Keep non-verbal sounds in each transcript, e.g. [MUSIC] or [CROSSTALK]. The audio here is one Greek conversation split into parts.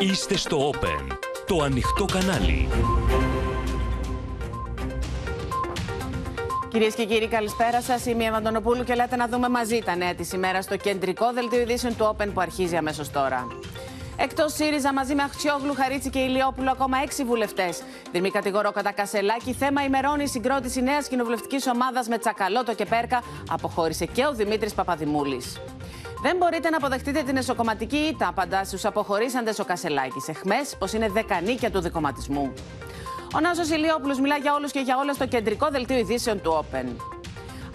Είστε στο Open, το ανοιχτό κανάλι. Κυρίες και κύριοι, καλησπέρα σας. Είμαι η Ευαντονοπούλου και λέτε να δούμε μαζί τα νέα της ημέρας στο κεντρικό δελτίο ειδήσεων του Open που αρχίζει αμέσως τώρα. Εκτός ΣΥΡΙΖΑ, μαζί με Αχτσιόγλου, Χαρίτσι και Ηλιόπουλο, ακόμα έξι βουλευτές. Δηρμή κατηγορώ κατά Κασελάκη. Θέμα ημερών η συγκρότηση νέας κοινοβουλευτικής ομάδας με Τσακαλώτο και Πέρκα. Αποχώρησε και ο Δημήτρης Παπαδημούλης. Δεν μπορείτε να αποδεχτείτε την εσωκομματική ήττα, απαντά στους αποχωρήσαντες ο Κασελάκης. Εχμές πως είναι δεκανίκια του δικοματισμού. Ο Νάσος Ηλιόπουλος μιλά για όλους και για όλα στο κεντρικό δελτίο ειδήσεων του Open.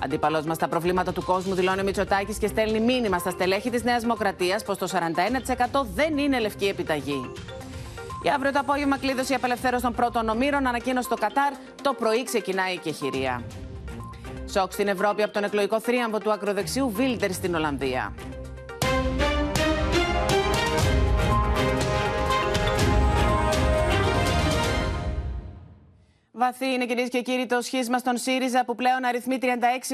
Αντίπαλο μας στα προβλήματα του κόσμου, δηλώνει ο Μητσοτάκης και στέλνει μήνυμα στα στελέχη της Νέας Δημοκρατίας πως το 41% δεν είναι λευκή επιταγή. Για αύριο το απόγευμα κλείδωσε η απελευθέρωση των πρώτων ομήρων, ανακοίνωσε το Κατάρ. Το πρωί ξεκινάει η κεχηρία. Σοκ στην Ευρώπη από τον εκλογικό θρίαμβο του ακροδεξιού Βίλτερ στην Ολλανδία. Βαθύ είναι κυρίες και κύριοι το σχίσμα στον ΣΥΡΙΖΑ που πλέον αριθμεί 36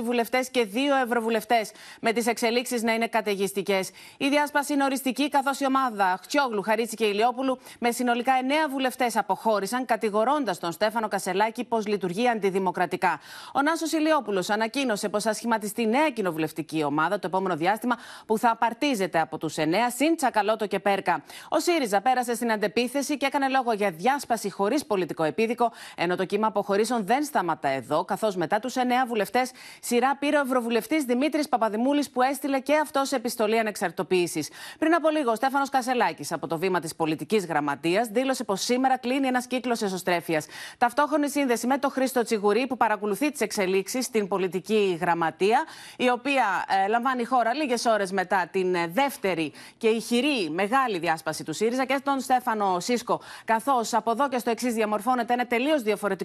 βουλευτές και 2 ευρωβουλευτές, με τις εξελίξεις να είναι καταιγιστικές. Η διάσπαση είναι οριστική, καθώς η ομάδα Χτσιόγλου, Χαρίτσι και Ηλιόπουλου με συνολικά 9 βουλευτές αποχώρησαν, κατηγορώντας τον Στέφανο Κασελάκη πως λειτουργεί αντιδημοκρατικά. Ο Νάσος Ηλιόπουλος ανακοίνωσε πως θα σχηματιστεί νέα κοινοβουλευτική ομάδα το επόμενο διάστημα που θα απαρτίζεται από τους 9 συν Τσακαλώτο και Πέρκα. Ο ΣΥΡΙΖΑ πέρασε στην αντεπίθεση και έκανε λόγο για διάσπαση χωρίς πολιτικό επίδικο, ενώ το κύμα αποχωρήσεων δεν σταματά εδώ, καθώς μετά τους εννέα βουλευτές, σειρά πήρε ο Ευρωβουλευτής Δημήτρης Παπαδημούλης, που έστειλε και αυτό επιστολή ανεξαρτοποίηση. Πριν από λίγο, ο Στέφανος Κασελάκης, από το βήμα της πολιτικής γραμματείας, δήλωσε πως σήμερα κλείνει ένας κύκλος εσωστρέφειας. Ταυτόχρονη σύνδεση με τον Χρήστο Τσιγουρή, που παρακολουθεί τις εξελίξεις στην πολιτική γραμματεία, η οποία ε, λαμβάνει χώρα λίγες ώρες μετά την ε, δεύτερη και ηχηρή μεγάλη διάσπαση του ΣΥΡΙΖΑ και τον Στέφανο Σίσκο. Καθώς από εδώ και στο εξής διαμορφώνεται ένα τελείως διαφορετικό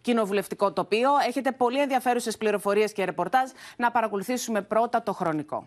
κοινοβουλευτικό τοπίο. Έχετε πολύ ενδιαφέρουσες πληροφορίες και ρεπορτάζ. Να παρακολουθήσουμε πρώτα το χρονικό.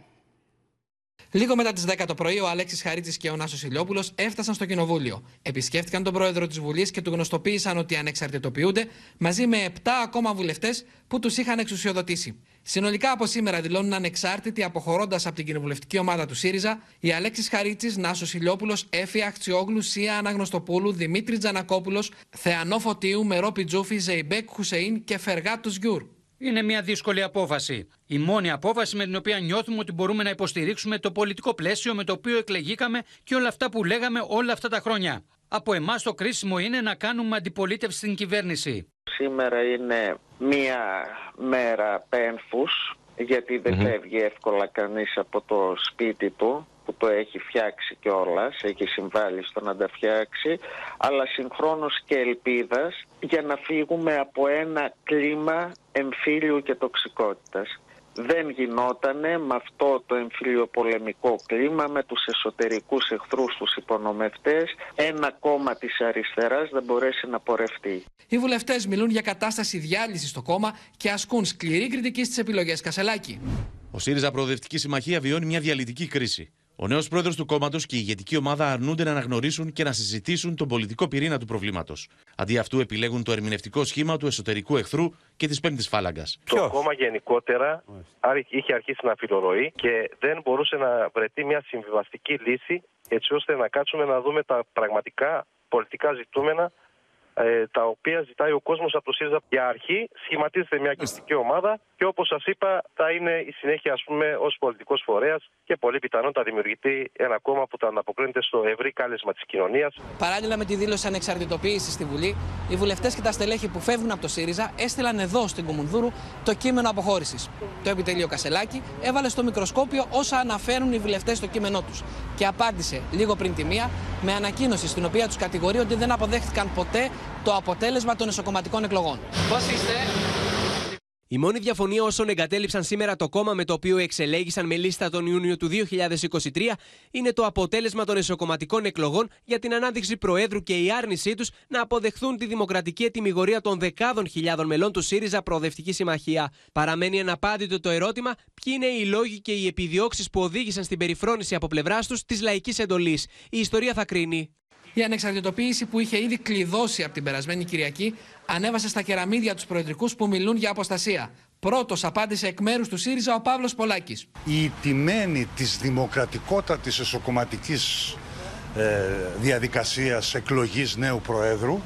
Λίγο μετά τις 10 το πρωί, ο Αλέξης Χαρίτση και ο Νάσος Ηλιόπουλος έφτασαν στο κοινοβούλιο. Επισκέφτηκαν τον πρόεδρο της Βουλής και του γνωστοποίησαν ότι ανεξαρτητοποιούνται μαζί με 7 ακόμα βουλευτές που τους είχαν εξουσιοδοτήσει. Συνολικά από σήμερα δηλώνουν ανεξάρτητοι αποχωρώντας από την κοινοβουλευτική ομάδα του ΣΥΡΙΖΑ οι Αλέξης Χαρίτσης, Νάσος Ηλιόπουλος, Έφη Αχτσιόγλου, Σία Αναγνωστοπούλου, Δημήτρης Τζανακόπουλος, Θεανό Φωτίου, Μερόπη Τζούφη, Ζεϊμπέκ Χουσεϊν και Φεργάτου Γιούρ. Είναι μια δύσκολη απόφαση. Η μόνη απόφαση με την οποία νιώθουμε ότι μπορούμε να υποστηρίξουμε το πολιτικό πλαίσιο με το οποίο εκλεγήκαμε και όλα αυτά που λέγαμε όλα αυτά τα χρόνια. Από εμάς το κρίσιμο είναι να κάνουμε αντιπολίτευση στην κυβέρνηση. Σήμερα είναι μία μέρα πένθους γιατί δεν φεύγει εύκολα κανείς από το σπίτι του που το έχει φτιάξει κιόλας, έχει συμβάλει στο να τα φτιάξει, αλλά συγχρόνως και ελπίδας για να φύγουμε από ένα κλίμα εμφύλιου και τοξικότητας δεν γινότανε με αυτό το εμφυλιοπολεμικό κλίμα, με τους εσωτερικούς εχθρούς, τους υπονομευτές, ένα κόμμα της αριστεράς δεν μπορέσει να πορευτεί. Οι βουλευτές μιλούν για κατάσταση διάλυσης στο κόμμα και ασκούν σκληρή κριτική στις επιλογές Κασελάκη. Ο ΣΥΡΙΖΑ Προοδευτική Συμμαχία βιώνει μια διαλυτική κρίση. Ο νέος πρόεδρος του κόμματος και η ηγετική ομάδα αρνούνται να αναγνωρίσουν και να συζητήσουν τον πολιτικό πυρήνα του προβλήματος. Αντί αυτού, επιλέγουν το ερμηνευτικό σχήμα του εσωτερικού εχθρού και της πέμπτης φάλαγγας. Το κόμμα γενικότερα είχε αρχίσει να φιλορροεί και δεν μπορούσε να βρεθεί μια συμβιβαστική λύση έτσι ώστε να κάτσουμε να δούμε τα πραγματικά πολιτικά ζητούμενα ε, τα οποία ζητάει ο κόσμος από το ΣΥΡΙΖΑ. Για αρχή σχηματίζεται μια κοινωνική ομάδα και όπως σας είπα, θα είναι η συνέχεια, ας πούμε, ως πολιτικός φορέας και πολύ πιθανόν θα δημιουργηθεί ένα κόμμα που θα ανταποκρίνεται στο ευρύ κάλεσμα της κοινωνίας. Παράλληλα με τη δήλωση ανεξαρτητοποίησης στη Βουλή, οι βουλευτές και τα στελέχη που φεύγουν από το ΣΥΡΙΖΑ έστειλαν εδώ στην Κομουνδούρου το κείμενο αποχώρησης. Το επιτελείο Κασελάκη έβαλε στο μικροσκόπιο όσα αναφέρουν οι βουλευτές στο κείμενό τους και απάντησε λίγο πριν τη μία με ανακοίνωση στην οποία τους κατηγορεί ότι δεν αποδέχτηκαν ποτέ το αποτέλεσμα των εσωκομματικών εκλογών. Πώς είστε, η μόνη διαφωνία όσων εγκατέλειψαν σήμερα το κόμμα με το οποίο εξελέγησαν με λίστα τον Ιούνιο του 2023 είναι το αποτέλεσμα των εσωκομματικών εκλογών για την ανάδειξη Προέδρου και η άρνησή τους να αποδεχθούν τη δημοκρατική ετοιμιγορία των δεκάδων χιλιάδων μελών του ΣΥΡΙΖΑ Προοδευτική Συμμαχία. Παραμένει αναπάντητο το ερώτημα ποιοι είναι οι λόγοι και οι επιδιώξεις που οδήγησαν στην περιφρόνηση από πλευράς τους της λαϊκής εντολής. Η ιστορία θα κρίνει. Η ανεξαρτητοποίηση που είχε ήδη κλειδώσει από την περασμένη Κυριακή ανέβασε στα κεραμίδια τους προεδρικούς που μιλούν για αποστασία. Πρώτος απάντησε εκ μέρους του ΣΥΡΙΖΑ ο Παύλος Πολάκης. Η τιμένη της δημοκρατικότητα τη εσωκομματικής ε, διαδικασίας εκλογής νέου Προέδρου,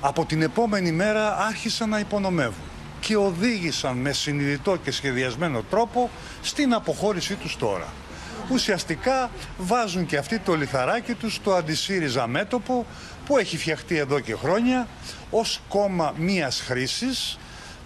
από την επόμενη μέρα άρχισαν να υπονομεύουν και οδήγησαν με συνειδητό και σχεδιασμένο τρόπο στην αποχώρησή τους τώρα. Ουσιαστικά βάζουν και αυτοί το λιθαράκι τους στο αντισύριζα μέτωπο που έχει φτιαχτεί εδώ και χρόνια ως κόμμα μίας χρήσης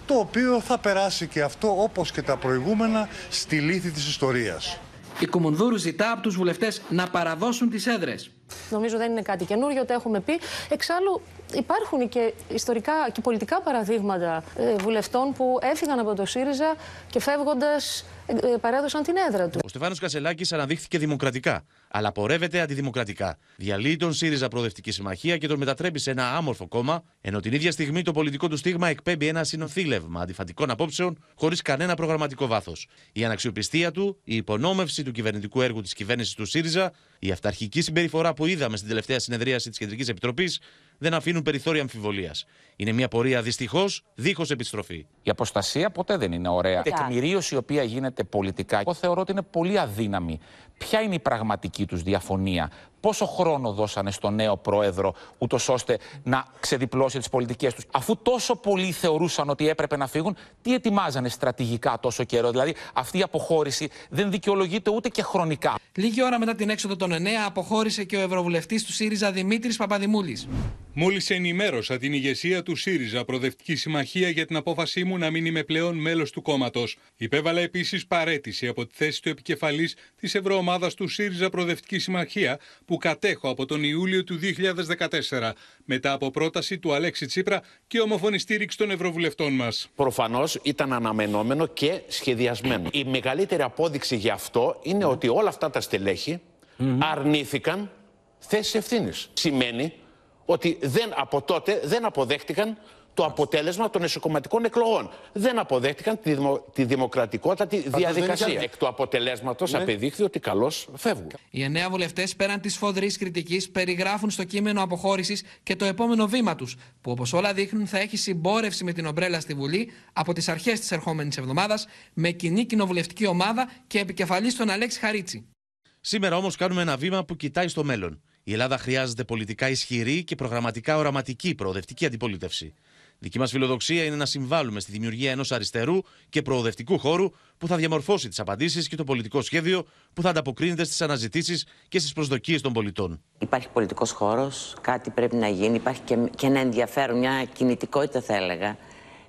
το οποίο θα περάσει και αυτό όπως και τα προηγούμενα στη λύθη της ιστορίας. Η Κουμουνδούρους ζητά από τους βουλευτές να παραδώσουν τις έδρες. Νομίζω δεν είναι κάτι καινούριο, το έχουμε πει. Εξάλλου, υπάρχουν και ιστορικά και πολιτικά παραδείγματα ε, βουλευτών που έφυγαν από το ΣΥΡΙΖΑ και φεύγοντας ε, ε, παρέδωσαν την έδρα τους. Ο Στεφάνος Κασελάκης αναδείχθηκε δημοκρατικά, αλλά πορεύεται αντιδημοκρατικά. Διαλύει τον ΣΥΡΙΖΑ Προοδευτική Συμμαχία και τον μετατρέπει σε ένα άμορφο κόμμα, ενώ την ίδια στιγμή το πολιτικό του στίγμα εκπέμπει ένα συνοθήλευμα αντιφατικών απόψεων χωρίς κανένα προγραμματικό βάθος. Η αναξιοπιστία του, η υπονόμευση του κυβερνητικού έργου της κυβέρνησης του ΣΥΡΙΖΑ, η αυταρχική συμπεριφορά που είδαμε στην τελευταία συνεδρίαση της Κεντρικής Επιτροπής δεν αφήνουν περιθώρια αμφιβολίας. Είναι μια πορεία δυστυχώς δίχως επιστροφή. Η αποστασία ποτέ δεν είναι ωραία. Η τεκμηρίωση η οποία γίνεται πολιτικά, εγώ θεωρώ ότι είναι πολύ αδύναμη. Ποια είναι η πραγματική τους διαφωνία, πόσο χρόνο δώσανε στον νέο πρόεδρο, ούτως ώστε να ξεδιπλώσει τις πολιτικές τους; Αφού τόσο πολλοί θεωρούσαν ότι έπρεπε να φύγουν, τι ετοιμάζανε στρατηγικά τόσο καιρό; Δηλαδή, αυτή η αποχώρηση δεν δικαιολογείται ούτε και χρονικά. Λίγη ώρα μετά την έξοδο των 9, αποχώρησε και ο Ευρωβουλευτής του ΣΥΡΙΖΑ Δημήτρης Παπαδημούλης. Μόλις ενημέρωσα την ηγεσία του ΣΥΡΙΖΑ Προοδευτική Συμμαχία για την απόφασή μου να μην είμαι πλέον μέλος του κόμματος. Υπέβαλα επίσης παρέτηση από τη θέση του επικεφαλής της Ευρωομάδας του ΣΥΡΙΖΑ Προοδευτική Συμμαχία που κατέχω από τον Ιούλιο του 2014, μετά από πρόταση του Αλέξη Τσίπρα και ομοφωνή στήριξη των Ευρωβουλευτών μας. Προφανώς ήταν αναμενόμενο και σχεδιασμένο. Η μεγαλύτερη απόδειξη γι' αυτό είναι ότι όλα αυτά τα στελέχη αρνήθηκαν θέσεις ευθύνης. Σημαίνει ότι δεν, από τότε δεν αποδέχτηκαν το αποτέλεσμα των εσωκομματικών εκλογών. Δεν αποδέχτηκαν τη, δημο, τη δημοκρατικότατη διαδικασία. Εκ του αποτελέσματος ναι. απεδείχθη ότι καλώς φεύγουν. Οι εννέα βουλευτές, πέραν της φοδρής κριτικής, περιγράφουν στο κείμενο αποχώρησης και το επόμενο βήμα τους, που όπως όλα δείχνουν θα έχει συμπόρευση με την ομπρέλα στη Βουλή από τις αρχές της ερχόμενης εβδομάδας, με κοινή κοινοβουλευτική ομάδα και επικεφαλής τον Αλέξη Χαρίτσι. Σήμερα όμως κάνουμε ένα βήμα που κοιτάει στο μέλλον. Η Ελλάδα χρειάζεται πολιτικά ισχυρή και προγραμματικά οραματική προοδευτική αντιπολίτευση. Δική μας φιλοδοξία είναι να συμβάλλουμε στη δημιουργία ενός αριστερού και προοδευτικού χώρου που θα διαμορφώσει τις απαντήσεις και το πολιτικό σχέδιο που θα ανταποκρίνεται στις αναζητήσεις και στις προσδοκίες των πολιτών. Υπάρχει πολιτικός χώρος, κάτι πρέπει να γίνει, υπάρχει και, και ένα ενδιαφέρον, μια κινητικότητα θα έλεγα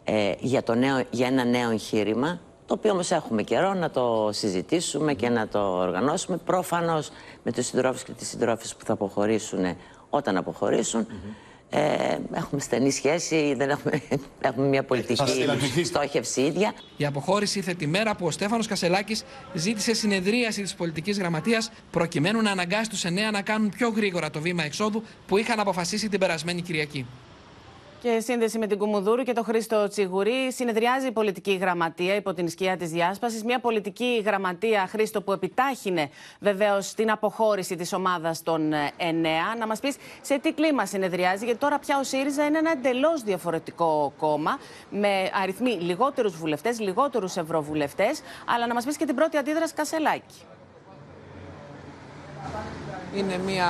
ε, για, το νέο, για ένα νέο εγχείρημα το οποίο όμως έχουμε καιρό να το συζητήσουμε και να το οργανώσουμε. Προφανώς με τους συντρόφους και τις συντρόφες που θα αποχωρήσουν όταν αποχωρήσουν. Ε, έχουμε στενή σχέση, δεν έχουμε, [LAUGHS] έχουμε μια πολιτική στόχευση ίδια. Η αποχώρηση ήρθε τη μέρα που ο Στέφανος Κασελάκης ζήτησε συνεδρίαση της πολιτικής γραμματείας προκειμένου να αναγκάσει τους εννέα να κάνουν πιο γρήγορα το βήμα εξόδου που είχαν αποφασίσει την περασμένη Κυριακή. Και σύνδεση με την Κουμουδούρου και τον Χρήστο Τσιγουρή, συνεδριάζει η πολιτική γραμματεία υπό την σκιά της διάσπασης. Μια πολιτική γραμματεία, Χρήστο, που επιτάχυνε βεβαίως την αποχώρηση της ομάδας των 9. Να μας πεις σε τι κλίμα συνεδριάζει, γιατί τώρα πια ο ΣΥΡΙΖΑ είναι ένα εντελώς διαφορετικό κόμμα, με αριθμοί λιγότερους βουλευτές, λιγότερους ευρωβουλευτές. Αλλά να μας πεις και την πρώτη αντίδραση Κασελάκη. Είναι, μια,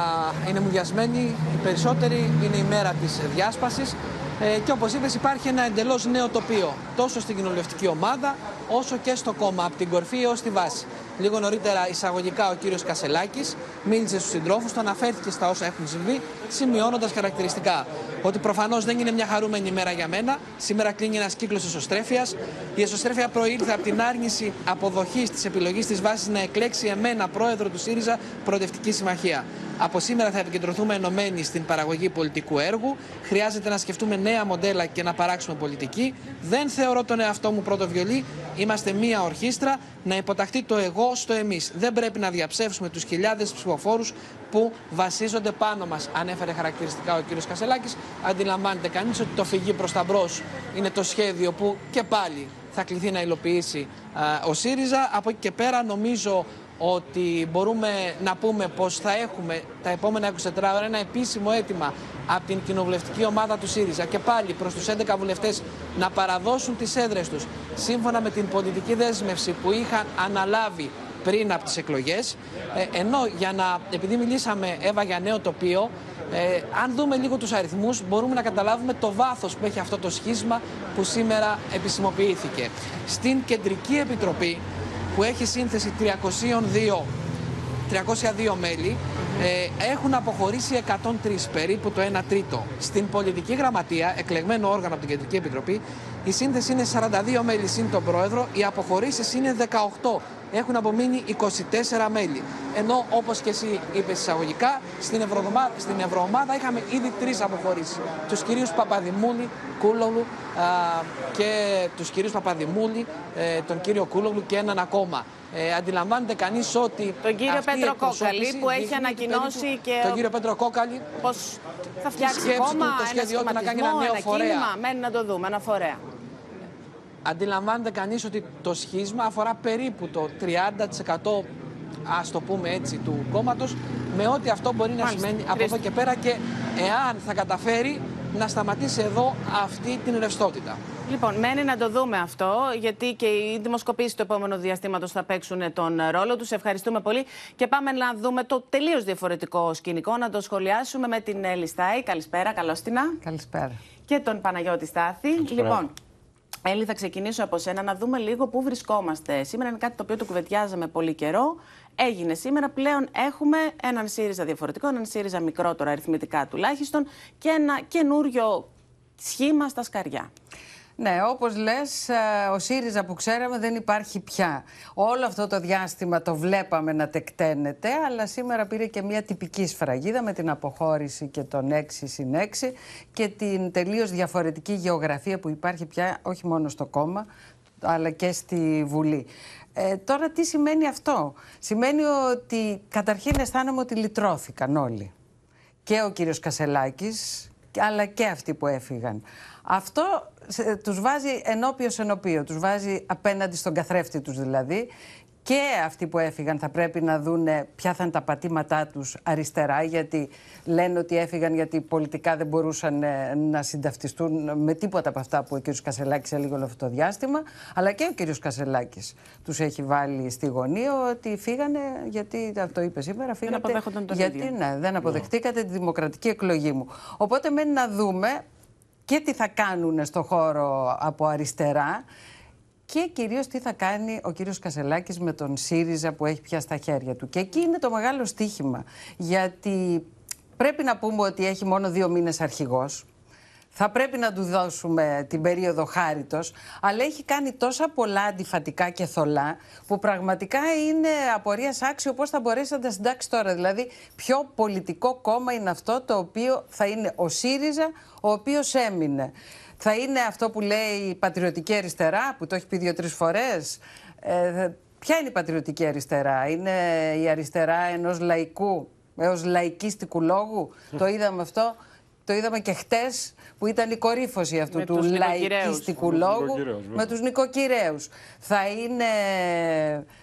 είναι μουδιασμένη, οι περισσότεροι είναι η μέρα της διάσπασης. Ε, και όπως είπες υπάρχει ένα εντελώς νέο τοπίο τόσο στην κοινοβουλευτική ομάδα όσο και στο κόμμα από την κορφή έως τη βάση. Λίγο νωρίτερα εισαγωγικά ο κύριος Κασελάκης μίλησε στους συντρόφους του, αναφέρθηκε στα όσα έχουν συμβεί σημειώνοντας χαρακτηριστικά ότι προφανώς δεν είναι μια χαρούμενη ημέρα για μένα. Σήμερα κλείνει ένας κύκλος εσωστρέφειας. Η εσωστρέφεια προήλθε από την άρνηση αποδοχής της επιλογής της βάσης να εκλέξει εμένα πρόεδρο του ΣΥΡΙΖΑ Προοδευτική Συμμαχία. Από σήμερα θα επικεντρωθούμε ενωμένοι στην παραγωγή πολιτικού έργου. Χρειάζεται να σκεφτούμε νέα μοντέλα και να παράξουμε πολιτική. Δεν θεωρώ τον εαυτό μου πρώτο βιολί. Είμαστε μία ορχήστρα. Να υποταχθεί το εγώ στο εμείς. Δεν πρέπει να διαψεύσουμε τους χιλιάδες ψηφοφόρους που βασίζονται πάνω μας. Ανέφερε χαρακτηριστικά ο κ. Κασελάκης. Αντιλαμβάνεται κανείς ότι το φυγή προς τα μπρος είναι το σχέδιο που και πάλι θα κληθεί να υλοποιήσει ο ΣΥΡΙΖΑ. Από εκεί και πέρα νομίζω ότι μπορούμε να πούμε πως θα έχουμε τα επόμενα 24 ώρα ένα επίσημο αίτημα από την κοινοβουλευτική ομάδα του ΣΥΡΙΖΑ και πάλι προς τους 11 βουλευτές να παραδώσουν τις έδρες τους σύμφωνα με την πολιτική δέσμευση που είχαν αναλάβει πριν από τις εκλογές. Ε, ενώ για να, επειδή μιλήσαμε Εύα για νέο τοπίο, ε, αν δούμε λίγο τους αριθμούς μπορούμε να καταλάβουμε το βάθος που έχει αυτό το σχίσμα που σήμερα επισημοποιήθηκε. Στην Κεντρική Επιτροπή που έχει σύνθεση 302 302 μέλη, ε, έχουν αποχωρήσει 103, περίπου το 1 τρίτο. Στην πολιτική γραμματεία, εκλεγμένο όργανο από την Κεντρική Επιτροπή, η σύνθεση είναι 42 μέλη συν τον πρόεδρο, οι αποχωρήσεις είναι 18. Έχουν απομείνει 24 μέλη. Ενώ, όπως και εσύ είπες εισαγωγικά, στην, Ευρωομάδα, στην Ευρωομάδα είχαμε ήδη τρεις αποχωρήσεις. Τους κυρίους Παπαδημούλη, Κούλογλου α, και τους κυρίους Παπαδημούλη, ε, τον κύριο Κούλογλου και έναν ακόμα. Ε, αντιλαμβάνεται κανείς ότι. Τον κύριο αυτή η Πέτρο Κόκαλη εκπροσώπηση που έχει δείχνει ανακοινώσει περίπου- και. Τον κύριο Πέτρο Κόκαλη. Πώ θα φτιάξει σκέψη κόμμα, του, το ένα σχέδιό του να κάνει ένα σχηματισμό, νέο ένα φορέα. κίνημα. Μένει να το δούμε, ένα φορέα. Αντιλαμβάνεται κανείς ότι το σχίσμα αφορά περίπου το 30% ας το πούμε έτσι του κόμματος με ό,τι αυτό μπορεί να Μάλιστα. σημαίνει από εδώ Χρήστο. και πέρα και εάν θα καταφέρει να σταματήσει εδώ αυτή την ρευστότητα. Λοιπόν, μένει να το δούμε αυτό, γιατί και οι δημοσκοπήσεις του επόμενου διαστήματος θα παίξουν τον ρόλο τους. Ευχαριστούμε πολύ. Και πάμε να δούμε το τελείως διαφορετικό σκηνικό, να το σχολιάσουμε με την Έλλη Στάη. Καλησπέρα, καλώς την. Καλησπέρα. Και τον Παναγιώτη Στάθη. Λοιπόν, Έλλη, θα ξεκινήσω από σένα να δούμε λίγο πού βρισκόμαστε. Σήμερα είναι κάτι το οποίο το κουβεντιάζαμε πολύ καιρό. Έγινε σήμερα. Πλέον έχουμε έναν ΣΥΡΙΖΑ διαφορετικό, έναν ΣΥΡΙΖΑ μικρότερο αριθμητικά τουλάχιστον και ένα καινούριο σχήμα στα σκαριά. Ναι, όπως λες, ε, ο ΣΥΡΙΖΑ που ξέραμε δεν υπάρχει πια. Όλο αυτό το διάστημα το βλέπαμε να τεκταίνεται, αλλά σήμερα πήρε και μια τυπική σφραγίδα με την αποχώρηση και τον 6 συν 6 και την τελείως διαφορετική γεωγραφία που υπάρχει πια όχι μόνο στο κόμμα, αλλά και στη Βουλή. Ε, τώρα τι σημαίνει αυτό; Σημαίνει ότι καταρχήν αισθάνομαι ότι λυτρώθηκαν όλοι. Και ο κύριος Κασελάκης, αλλά και αυτοί που έφυγαν. Αυτό σε- τους βάζει ενώπιος ενωπίο, τους βάζει απέναντι στον καθρέφτη τους δηλαδή. Και αυτοί που έφυγαν θα πρέπει να δούνε ποια θα είναι τα πατήματά τους αριστερά, γιατί λένε ότι έφυγαν γιατί πολιτικά δεν μπορούσαν ε, να συνταυτιστούν με τίποτα από αυτά που ο κ. Κασελάκης έλεγε όλο αυτό το διάστημα. Αλλά και ο κ. Κασελάκης τους έχει βάλει στη γωνία ότι φύγανε, γιατί αυτό είπε σήμερα, φύγατε αποδέχονταν τον γιατί ίδιο. ναι, δεν αποδεχτήκατε τη δημοκρατική εκλογή μου. Οπότε μένει να δούμε και τι θα κάνουν στο χώρο από αριστερά και κυρίως τι θα κάνει ο κύριος Κασελάκης με τον ΣΥΡΙΖΑ που έχει πια στα χέρια του. Και εκεί είναι το μεγάλο στίχημα. Γιατί πρέπει να πούμε ότι έχει μόνο δύο μήνες αρχηγός. Θα πρέπει να του δώσουμε την περίοδο χάριτος, αλλά έχει κάνει τόσα πολλά αντιφατικά και θολά, που πραγματικά είναι απορίας άξιο πώς θα μπορέσει να τα συντάξει τώρα. Δηλαδή, ποιο πολιτικό κόμμα είναι αυτό το οποίο θα είναι ο ΣΥΡΙΖΑ, ο οποίος έμεινε. Θα είναι αυτό που λέει η πατριωτική αριστερά, που το έχει πει δύο-τρεις φορές; Ε, ποια είναι η πατριωτική αριστερά, είναι η αριστερά ενός λαϊκού, έως λαϊκίστικου λόγου; το είδαμε αυτό. Το είδαμε και χτες που ήταν η κορύφωση αυτού Με του τους νοικοκυρέους. λαϊκιστικού Με τους λόγου νοικοκυρέους, βέβαια. με τους νοικοκυρέους. Θα είναι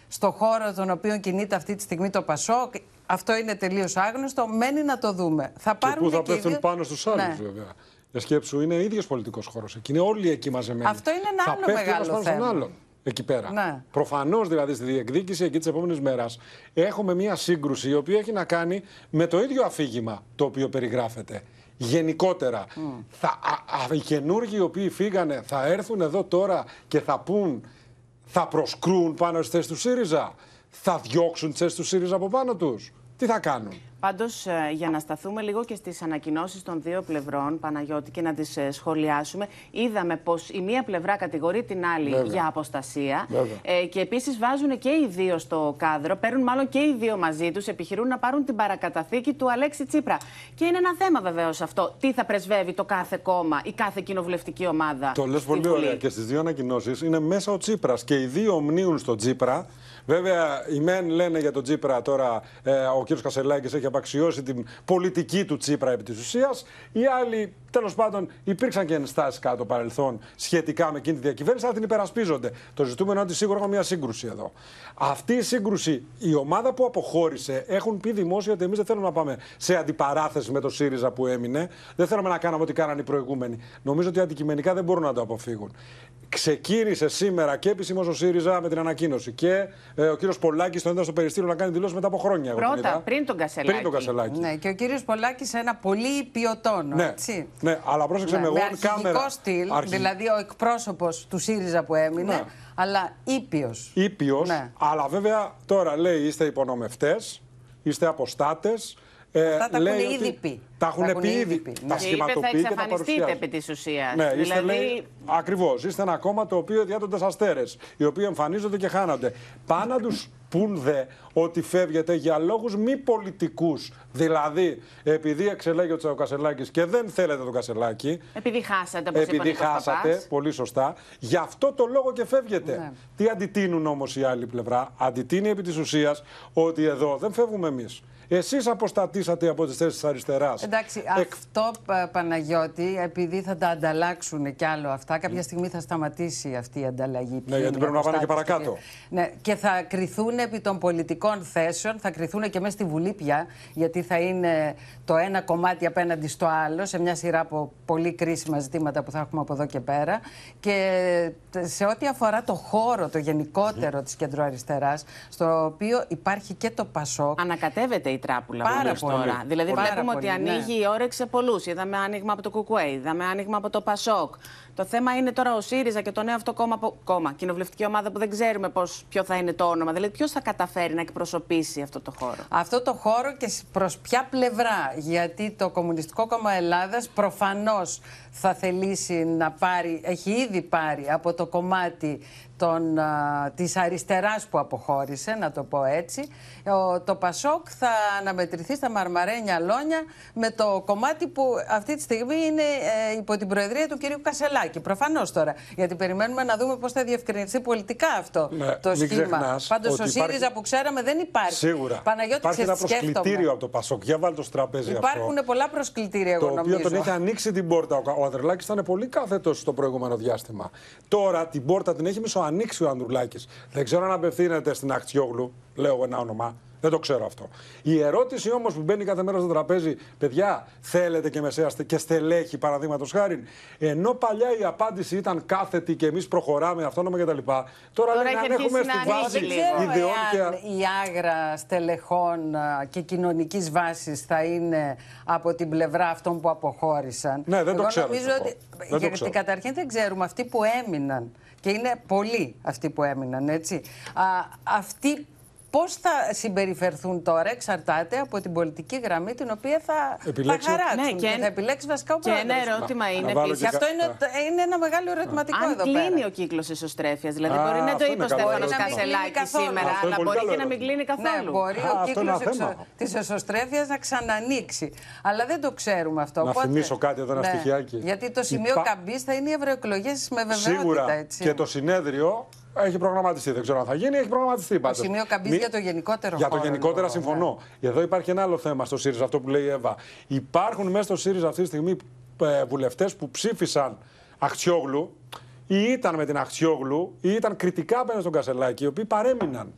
στο χώρο τον οποίο κινείται αυτή τη στιγμή το Πασόκ. Αυτό είναι τελείως άγνωστο. Μένει να το δούμε. Θα Και πάρουν πού θα και οι πέφτουν δύο- πάνω στους άλλους, Ναι. βέβαια. Για σκέψου, είναι ίδιος πολιτικός χώρος. Εκεί είναι όλοι εκεί μαζεμένοι. Αυτό είναι ένα θα άλλο πέφτει μεγάλο ένας πάνω θέμα. Στον άλλον, εκεί πέρα. Ναι. Προφανώς δηλαδή στη διεκδίκηση εκεί της επόμενης μέρας έχουμε μία σύγκρουση η οποία έχει να κάνει με το ίδιο αφήγημα το οποίο περιγράφεται. Γενικότερα, θα, α, α, οι καινούργοι οι οποίοι φύγανε θα έρθουν εδώ τώρα και θα πούν, θα προσκρούν πάνω στις θέσεις του ΣΥΡΙΖΑ, θα διώξουν τις θέσεις του ΣΥΡΙΖΑ από πάνω τους; Τι θα κάνουν; Πάντως, για να σταθούμε λίγο και στις ανακοινώσεις των δύο πλευρών, Παναγιώτη, και να τις σχολιάσουμε, είδαμε πως η μία πλευρά κατηγορεί την άλλη Βέβαια. για αποστασία. Βέβαια. Ε, και επίσης βάζουν και οι δύο στο κάδρο, παίρνουν μάλλον και οι δύο μαζί τους, επιχειρούν να πάρουν την παρακαταθήκη του Αλέξη Τσίπρα. Και είναι ένα θέμα βεβαίως αυτό. Τι θα πρεσβεύει το κάθε κόμμα ή κάθε κοινοβουλευτική ομάδα. Το λες στη πολύ Βουλή. ωραία και στις δύο ανακοινώσεις είναι μέσα ο Τσίπρας και οι δύο ομνίουν στον Τσίπρα. Βέβαια, οι μεν λένε για τον Τσίπρα τώρα, ε, ο κ. Κασελάκης έχει επαξιώσει την πολιτική του Τσίπρα επί της ουσίας. Οι άλλοι, τέλος πάντων, υπήρξαν και ενστάσεις κάτω το παρελθόν σχετικά με εκείνη τη διακυβέρνηση, αλλά την υπερασπίζονται. Το ζητούμενο είναι ότι σίγουρα έχουμε μια σύγκρουση εδώ. Αυτή η σύγκρουση, η ομάδα που αποχώρησε, έχουν πει δημόσια ότι εμείς δεν θέλουμε να πάμε σε αντιπαράθεση με το ΣΥΡΙΖΑ που έμεινε. Δεν θέλουμε να κάνουμε ό,τι κάνανε οι προηγούμενοι. Νομίζω ότι αντικειμενικά δεν μπορούν να το αποφύγουν. Ξεκίνησε σήμερα και επισήμω ο ΣΥΡΙΖΑ με την ανακοίνωση. Και ε, ο κύριος Πολάκης τον είδα στο περιστήριο να κάνει δηλώσεις μετά από χρόνια. εγώ την Πρώτα, είδα. πριν τον Κασελάκη. Πριν τον Κασελάκη. Ναι, και ο κύριος Πολάκης ένα πολύ ποιοτόνο. Ναι, έτσι. ναι, αλλά πρόσεξε με με one αρχηγικό camera. στυλ, Αρχι- δηλαδή ο εκπρόσωπος του ΣΥΡΙΖΑ που έμεινε, Ναι. αλλά ήπιος. Ήπιος, Ναι. αλλά βέβαια τώρα λέει είστε υπονομευτές, είστε αποστάτες. Ε, Αυτά τα λέει έχουν ότι ήδη πει. Τα έχουν Τα έχουν πει ήδη ήδη. πει. Τα Ναι. Και είπε θα σχηματοποιεί και τα εξαφανιστείτε παρουσιάζει. επί της ουσίας. Ναι, είστε, δηλαδή, λέει, ακριβώς. Είστε ένα κόμμα το οποίο διάτονται αστέρες, οι οποίοι εμφανίζονται και χάνονται. Πάνε να τους πούν δε ότι φεύγετε για λόγους μη πολιτικούς. Δηλαδή, επειδή εξελέγεται ο Κασελάκης και δεν θέλετε τον Κασελάκη, επειδή χάσατε, όπως είπε ο επειδή Νίκος χάσατε, Παπάς. πολύ σωστά, γι' αυτό το λόγο και φεύγετε. Ναι. Τι αντιτείνουν όμως η άλλη πλευρά; Αντιτείνει επί της ουσίας ότι εδώ δεν φεύγουμε εμείς. Εσείς αποστατήσατε από τις θέσεις της αριστεράς. Εντάξει, αυτό Πα- Παναγιώτη, επειδή θα τα ανταλλάξουν κι άλλο αυτά, κάποια στιγμή θα σταματήσει αυτή η ανταλλαγή. ποιοι Ναι, γιατί είναι πρέπει να πάνε και αποστάτες παρακάτω. ποιοι- Ναι, και θα κρυθούν επί των πολιτικών θέσεων, θα κρυθούν και μέσα στη Βουλή πια, γιατί θα είναι το ένα κομμάτι απέναντι στο άλλο, σε μια σειρά από πολύ κρίσιμα ζητήματα που θα έχουμε από εδώ και πέρα. Και σε ό,τι αφορά το χώρο, το γενικότερο της κεντροαριστεράς, στο οποίο υπάρχει και το Πασόκ. Ανακατεύεται η τράπουλα Πάρα βουλής πολύ. τώρα. Δηλαδή Πάρα βλέπουμε πολύ, ότι ναι. ανοίγει η όρεξη σε πολλούς. Είδαμε άνοιγμα από το ΚΚΕ, είδαμε άνοιγμα από το ΠΑΣΟΚ. Το θέμα είναι τώρα ο ΣΥΡΙΖΑ και το νέο αυτό κόμμα, που- κόμμα κοινοβουλευτική ομάδα που δεν ξέρουμε πώς, ποιο θα είναι το όνομα. Δηλαδή ποιος θα καταφέρει να εκπροσωπήσει αυτό το χώρο; Αυτό το χώρο και προς ποια πλευρά; Γιατί το Κομμουνιστικό Κόμμα Ελλάδας προφανώς θα θελήσει να πάρει, έχει ήδη πάρει από το κομμάτι των, α, της αριστεράς που αποχώρησε, να το πω έτσι. Ο, το Πασόκ θα αναμετρηθεί στα μαρμαρένια λόνια με το κομμάτι που αυτή τη στιγμή είναι ε, υπό την προεδρία του κυρίου Κασελάκη. Προφανώς τώρα, γιατί περιμένουμε να δούμε πώς θα διευκρινιστεί πολιτικά αυτό Ναι, το μην σχήμα. ξεχνάς Πάντως ότι ο υπάρχει- ΣΥΡΙΖΑ που ξέραμε δεν υπάρχει. Σίγουρα. Παναγιώτης, Υπάρχει ένα ξέρεις τι σκέφτομαι. προσκλητήριο από το Πασόκ. Για βάλτε το στο τραπέζι Υπάρχουν αυτό. πολλά προσκλητήρια, Το εγώ οποίο νομίζω. τον έχει ανοίξει την πόρτα. Ο, ο Ανδρουλάκης ήταν πολύ κάθετος στο προηγούμενο διάστημα. Τώρα την πόρτα την έχει μισοανοίξει ο Ανδρουλάκης. Δεν ξέρω αν απευθύνεται στην Αχτιόγλου, λέω εγώ ένα όνομα. Δεν το ξέρω αυτό. Η ερώτηση όμως που μπαίνει κάθε μέρα στο τραπέζι, παιδιά, θέλετε και μεσαία στε- και στελέχη, παραδείγματος χάρη. Ενώ παλιά η απάντηση ήταν κάθετη και εμείς προχωράμε αυτόνομα κτλ. Τώρα, Τώρα λένε έχει αν αρχίσει έχουμε να στη ανοίγει βάση λίγο. ιδεών και. αν η άγρα στελεχών α, και κοινωνικής βάσης θα είναι από την πλευρά αυτών που αποχώρησαν. Ναι, δεν το Εγώ ξέρω Νομίζω αυτό. ότι, Δεν το γιατί ξέρω. καταρχήν δεν ξέρουμε αυτοί που έμειναν. Και είναι πολλοί αυτοί που έμειναν, έτσι. Α, αυτοί πώς θα συμπεριφερθούν τώρα εξαρτάται από την πολιτική γραμμή την οποία θα, Επιλέξει θα ο- χαράξουν Ναι, και, και- θα επιλέξει βασικά ο και πρόεδρος. ένα ερώτημα Να- είναι να βάλω επίσης. Και αυτό κα- είναι, είναι ένα μεγάλο ερωτηματικό Αν εδώ κλείνει πέρα. ο κύκλος εσωστρέφεια. Δηλαδή, Α, μπορεί να το αυτό είπε είναι ο καλό Στέφανος ερώτημα. Μπορεί να μην κλείνει Κασελάκη καθόλου. σήμερα, Αυτό είναι αλλά πολύ μπορεί καλό και να μην ερώτημα. κλείνει καθόλου. Ναι, μπορεί Α, ο αυτό κύκλος είναι ένα θέμα. της εσωστρέφεια να ξανανοίξει. Αλλά δεν το ξέρουμε αυτό. Να θυμίσω κάτι εδώ, ένα στοιχειάκι. Γιατί το σημείο Υπά- καμπής θα είναι οι ευρωεκλογές με βεβαιότητα. Σίγουρα. Έτσι. Και το συνέδριο έχει προγραμματιστεί. Δεν ξέρω αν θα γίνει, έχει προγραμματιστεί πάντως. σημείο καμπής Μη- για το γενικότερο Για το χώρο, γενικότερα λοιπόν, συμφωνώ. Εδώ υπάρχει ένα άλλο θέμα στο ΣΥΡΙΖΑ, αυτό που λέει η Εύα. Υπάρχουν μέσα στο ΣΥΡΙΖΑ αυτή τη στιγμή βουλευτές που ψήφισαν Αχτσιόγλου ή ήταν με την Αχτσιόγλου ή ήταν κριτικά απέναντι στον Κασελάκη, οι οποίοι παρέμειναν.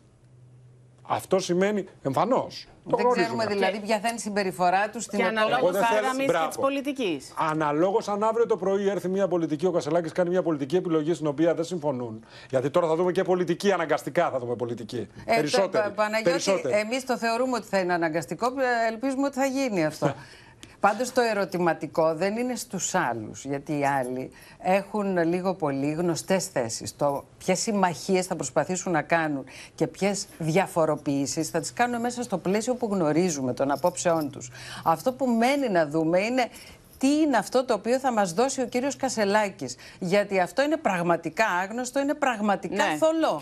Αυτό σημαίνει εμφανώς. Δεν ξέρουμε δηλαδή ποια θα είναι η συμπεριφορά τους στην Και επόμενη- αναλόγως δεν θα θέλω- γραμμή και μπράβο. τη πολιτικής. Αναλόγως, αν αύριο το πρωί έρθει μια πολιτική, ο Κασελάκης κάνει μια πολιτική επιλογή στην οποία δεν συμφωνούν. Γιατί τώρα θα δούμε και πολιτική, αναγκαστικά θα δούμε πολιτική. Ε, Περισσότεροι. το- Παναγιώτη, Περισσότεροι. εμείς το θεωρούμε ότι θα είναι αναγκαστικό, ε, ελπίζουμε ότι θα γίνει αυτό. [LAUGHS] Πάντως το ερωτηματικό δεν είναι στους άλλους, γιατί οι άλλοι έχουν λίγο πολύ γνωστές θέσεις. Το ποιες συμμαχίες θα προσπαθήσουν να κάνουν και ποιες διαφοροποιήσεις θα τις κάνουν μέσα στο πλαίσιο που γνωρίζουμε των απόψεών τους. Αυτό που μένει να δούμε είναι τι είναι αυτό το οποίο θα μας δώσει ο κύριος Κασελάκης. Γιατί αυτό είναι πραγματικά άγνωστο, είναι πραγματικά Ναι. θολό.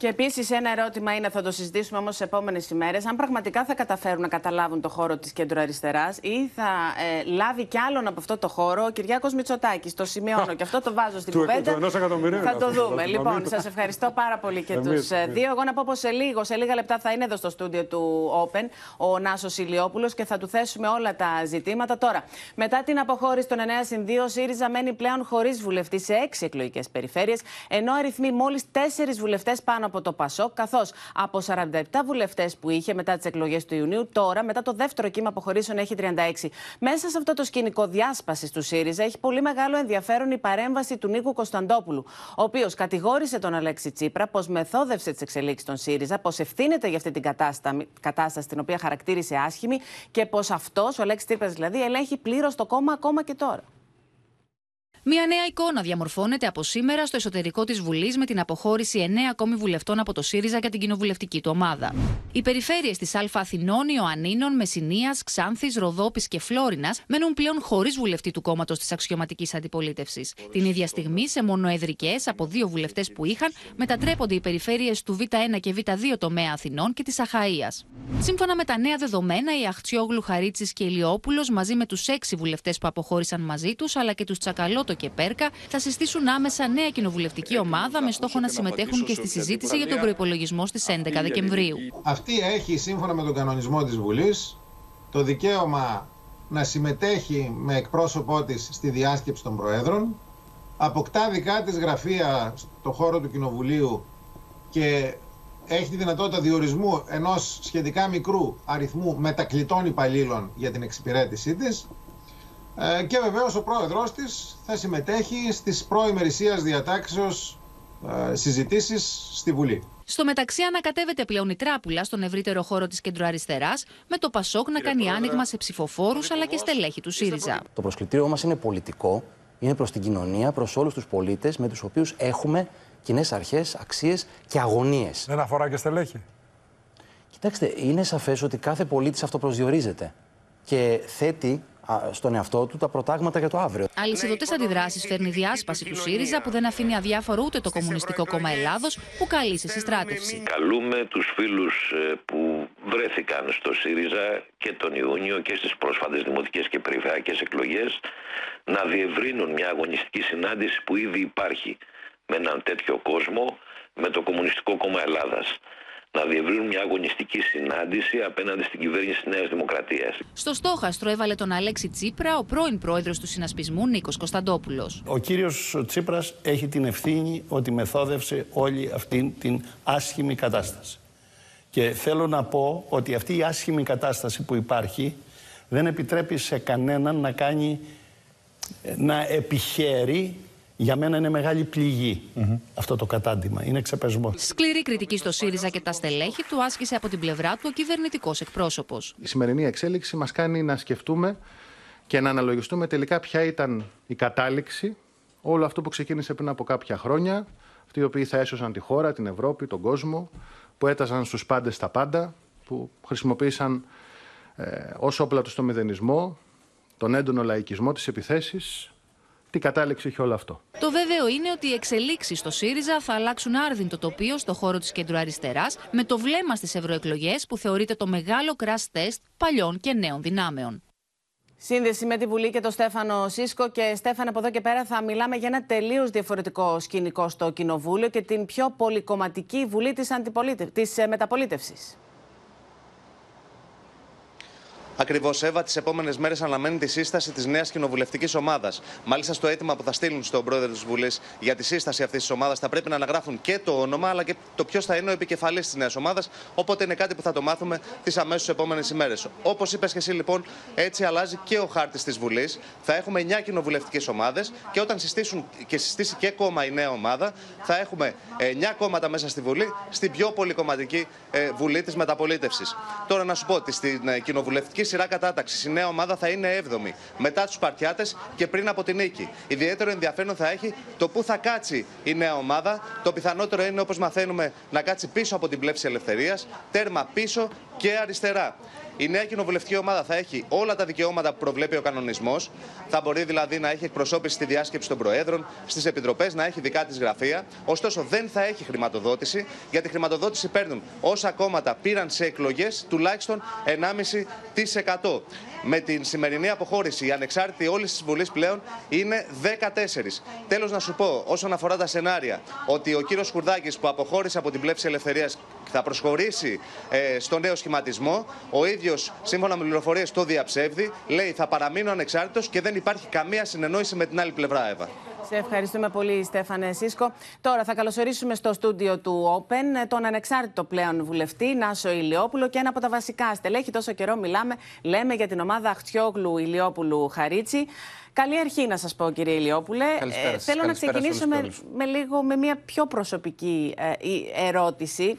Και επίσης ένα ερώτημα είναι, θα το συζητήσουμε όμως τι επόμενες ημέρες, αν πραγματικά θα καταφέρουν να καταλάβουν το χώρο της κεντροαριστεράς ή θα ε, λάβει κι άλλον από αυτό το χώρο ο Κυριάκος Μητσοτάκης. Το σημειώνω και αυτό το βάζω στην κουβέντα. Θα το δούμε. Λοιπόν, σας ευχαριστώ πάρα πολύ και τους δύο. Εγώ να πω πως σε λίγο, σε λίγα λεπτά θα είναι εδώ στο στούντιο του Open ο Νάσος Ηλιόπουλος και θα του θέσουμε όλα τα ζητήματα. Τώρα, μετά την αποχώρηση των 9 συν 2, ο ΣΥΡΙΖΑ μένει πλέον χωρίς βουλευτή σε 6 εκλογικές περιφέρειες, ενώ αριθμεί μόλις 4 βουλευτές πάνω από το Πασόκ, καθώς από 47 βουλευτές που είχε μετά τις εκλογές του Ιουνίου, τώρα μετά το δεύτερο κύμα αποχωρήσεων έχει 36. Μέσα σε αυτό το σκηνικό διάσπασης του ΣΥΡΙΖΑ έχει πολύ μεγάλο ενδιαφέρον η παρέμβαση του Νίκου Κωνσταντόπουλου, ο οποίος κατηγόρησε τον Αλέξη Τσίπρα πως μεθόδευσε τις εξελίξεις των ΣΥΡΙΖΑ, πως ευθύνεται για αυτή την κατάσταση την οποία χαρακτήρισε άσχημη και πως αυτός, ο Αλέξης Τσίπρας δηλαδή, ελέγχει πλήρως το κόμμα ακόμα και τώρα. Μια νέα εικόνα διαμορφώνεται από σήμερα στο εσωτερικό της Βουλής με την αποχώρηση 9 ακόμη βουλευτών από το ΣΥΡΙΖΑ για την κοινοβουλευτική του ομάδα. Οι περιφέρειες της Α Αθηνών, Ιωαννίνων, Μεσηνία, Ξάνθης, Ροδόπης και Φλόρινας μένουν πλέον χωρίς βουλευτή του κόμματος της αξιωματικής αντιπολίτευσης. Την ίδια στιγμή, σε μονοεδρικές από δύο βουλευτές που είχαν, μετατρέπονται οι περιφέρειες του Β1 και Β2 τομέα Αθηνών και της Αχαία. Σύμφωνα με τα νέα δεδομένα, η Αχτσιόγλου Χαρίτσης και Ηλιόπουλος μαζί με τους έξι βουλευτές που αποχώρησαν μαζί τους, αλλά και τους Τσακαλώτο και Πέρκα θα συστήσουν άμεσα νέα κοινοβουλευτική ομάδα με στόχο να συμμετέχουν και στη συζήτηση για τον προπολογισμό στις 11 Δεκεμβρίου. Αυτή έχει, σύμφωνα με τον κανονισμό της Βουλής, το δικαίωμα να συμμετέχει με εκπρόσωπό της στη διάσκεψη των Προέδρων, αποκτά δικά της γραφεία στο χώρο του Κοινοβουλίου και έχει τη δυνατότητα διορισμού ενός σχετικά μικρού αριθμού μετακλητών υπαλλήλων για την εξυπηρέτησή της ε, και βεβαίως ο πρόεδρος της θα συμμετέχει στις προημερησίας διατάξεως ε, συζητήσεις στη Βουλή. Στο μεταξύ, ανακατεύεται πλέον η τράπουλα στον ευρύτερο χώρο της κεντροαριστεράς, με το Πασόκ να κάνει Πρόεδρε, άνοιγμα σε ψηφοφόρους αλλά και στελέχη του ΣΥΡΙΖΑ. Το προσκλητήριό μας είναι πολιτικό, είναι προς την κοινωνία, προς όλους τους πολίτες με τους οποίους έχουμε κοινές αρχές, αξίες και αγωνίες. Δεν αφορά και στελέχη. Κοιτάξτε, είναι σαφές ότι κάθε πολίτης αυτοπροσδιορίζεται και θέτει στον εαυτό του τα προτάγματα για το αύριο. Αλυσιδωτές αντιδράσεις φέρνει η διάσπαση του ΣΥΡΙΖΑ που δεν αφήνει αδιάφορο ούτε το Κομμουνιστικό Κόμμα Ελλάδος που καλεί σε συστράτευση. Καλούμε τους φίλους ε, που βρέθηκαν στο ΣΥΡΙΖΑ και τον Ιούνιο και στις πρόσφατες δημοτικές και περιφερειακές εκλογές να διευρύνουν μια αγωνιστική συνάντηση που ήδη υπάρχει με έναν τέτοιο κόσμο με το Κομμουνιστικό Κόμμα Ελλάδας να διευρύνουν μια αγωνιστική συνάντηση απέναντι στην κυβέρνηση της Νέας Δημοκρατίας. Στο στόχαστρο έβαλε τον Αλέξη Τσίπρα ο πρώην πρόεδρος του συνασπισμού Νίκος Κωνσταντόπουλος. Ο κύριος Τσίπρας έχει την ευθύνη ότι μεθόδευσε όλη αυτή την άσχημη κατάσταση. Και θέλω να πω ότι αυτή η άσχημη κατάσταση που υπάρχει δεν επιτρέπει σε κανέναν να κάνει να επιχαίρει για μένα είναι μεγάλη αυτό το κατάντημα. Είναι ξεπεσμό. Σκληρή κριτική στο ΣΥΡΙΖΑ και τα στελέχη του άσκησε από την πλευρά του ο κυβερνητικός εκπρόσωπος. Η σημερινή εξέλιξη μας κάνει να σκεφτούμε και να αναλογιστούμε τελικά ποια ήταν η κατάληξη όλο αυτό που ξεκίνησε πριν από κάποια χρόνια. Αυτοί οι οποίοι θα έσωσαν τη χώρα, την Ευρώπη, τον κόσμο, που έταζαν στους πάντες τα πάντα, που χρησιμοποίησαν ε, ως όπλα τους στο μηδενισμό, τον έντονο λαϊκισμό, τι επιθέσει, τι κατάληξη έχει όλο αυτό. Το βέβαιο είναι ότι οι εξελίξεις στο ΣΥΡΙΖΑ θα αλλάξουν άρδιν το τοπίο στο χώρο της κεντροαριστεράς με το βλέμμα στις ευρωεκλογές που θεωρείται το μεγάλο crash τεστ παλιών και νέων δυνάμεων. Σύνδεση με τη Βουλή και τον Στέφανο Σίσκο. Και Στέφανο, από εδώ και πέρα θα μιλάμε για ένα τελείως διαφορετικό σκηνικό στο Κοινοβούλιο και την πιο πολυκομματική Βουλή της ε, μεταπολίτευσης. Ακριβώς, Εύα, τις επόμενες μέρες αναμένει τη σύσταση της νέας κοινοβουλευτικής ομάδας. Μάλιστα, στο αίτημα που θα στείλουν στον πρόεδρο της Βουλής για τη σύσταση αυτής της ομάδας θα πρέπει να αναγράφουν και το όνομα αλλά και το ποιος θα είναι ο επικεφαλής της νέας ομάδας. Οπότε είναι κάτι που θα το μάθουμε τις αμέσως επόμενες ημέρες. Όπως είπες και εσύ, λοιπόν, έτσι αλλάζει και ο χάρτης της Βουλής. Θα έχουμε 9 κοινοβουλευτικές ομάδες και όταν συστήσουν και συστήσει και κόμμα η νέα ομάδα, θα έχουμε 9 κόμματα μέσα στη Βουλή, στην πιο πολυκομματική ε, Βουλή της μεταπολίτευσης. Τώρα να σου πω ότι στην ε, κοινοβουλευτική σειρά κατάταξης. Η νέα ομάδα θα είναι 7η μετά τους Παρτιάτε και πριν από την νίκη. Ιδιαίτερο ενδιαφέρον θα έχει το πού θα κάτσει η νέα ομάδα. Το πιθανότερο είναι, όπως μαθαίνουμε, να κάτσει πίσω από την πλεύση ελευθερίας, τέρμα πίσω και αριστερά. Η νέα κοινοβουλευτική ομάδα θα έχει όλα τα δικαιώματα που προβλέπει ο κανονισμός. Θα μπορεί δηλαδή να έχει εκπροσώπηση στη διάσκεψη των Προέδρων, στις επιτροπές, να έχει δικά της γραφεία. Ωστόσο, δεν θα έχει χρηματοδότηση, γιατί χρηματοδότηση παίρνουν όσα κόμματα πήραν σε εκλογές τουλάχιστον 1,5%. Με την σημερινή αποχώρηση, οι ανεξάρτητοι όλης της Βουλής πλέον είναι 14. Τέλος, να σου πω, όσον αφορά τα σενάρια, ότι ο κύριος Κουρδάκη που αποχώρησε από την πλεύση ελευθερίας θα προσχωρήσει ε, στο νέο σχηματισμό. Ο ίδιος, σύμφωνα με πληροφορίες, το διαψεύδει. Λέει θα παραμείνω ανεξάρτητος και δεν υπάρχει καμία συνεννόηση με την άλλη πλευρά, Εύα. Σε ευχαριστούμε πολύ, Στέφανε Σίσκο. Τώρα θα καλωσορίσουμε στο στούντιο του Open τον ανεξάρτητο πλέον βουλευτή Νάσο Ηλιόπουλο και ένα από τα βασικά στελέχη. Τόσο καιρό μιλάμε, λέμε για την ομάδα Αχτιόγλου Ηλιόπουλου Χαρίτσι. Καλή αρχή να σας πω κύριε Ηλιόπουλε. Καλησπέρα σας. θέλω να Καλησπέρα σε ξεκινήσω όλους και με, με λίγο με μια πιο προσωπική ε, η- ερώτηση.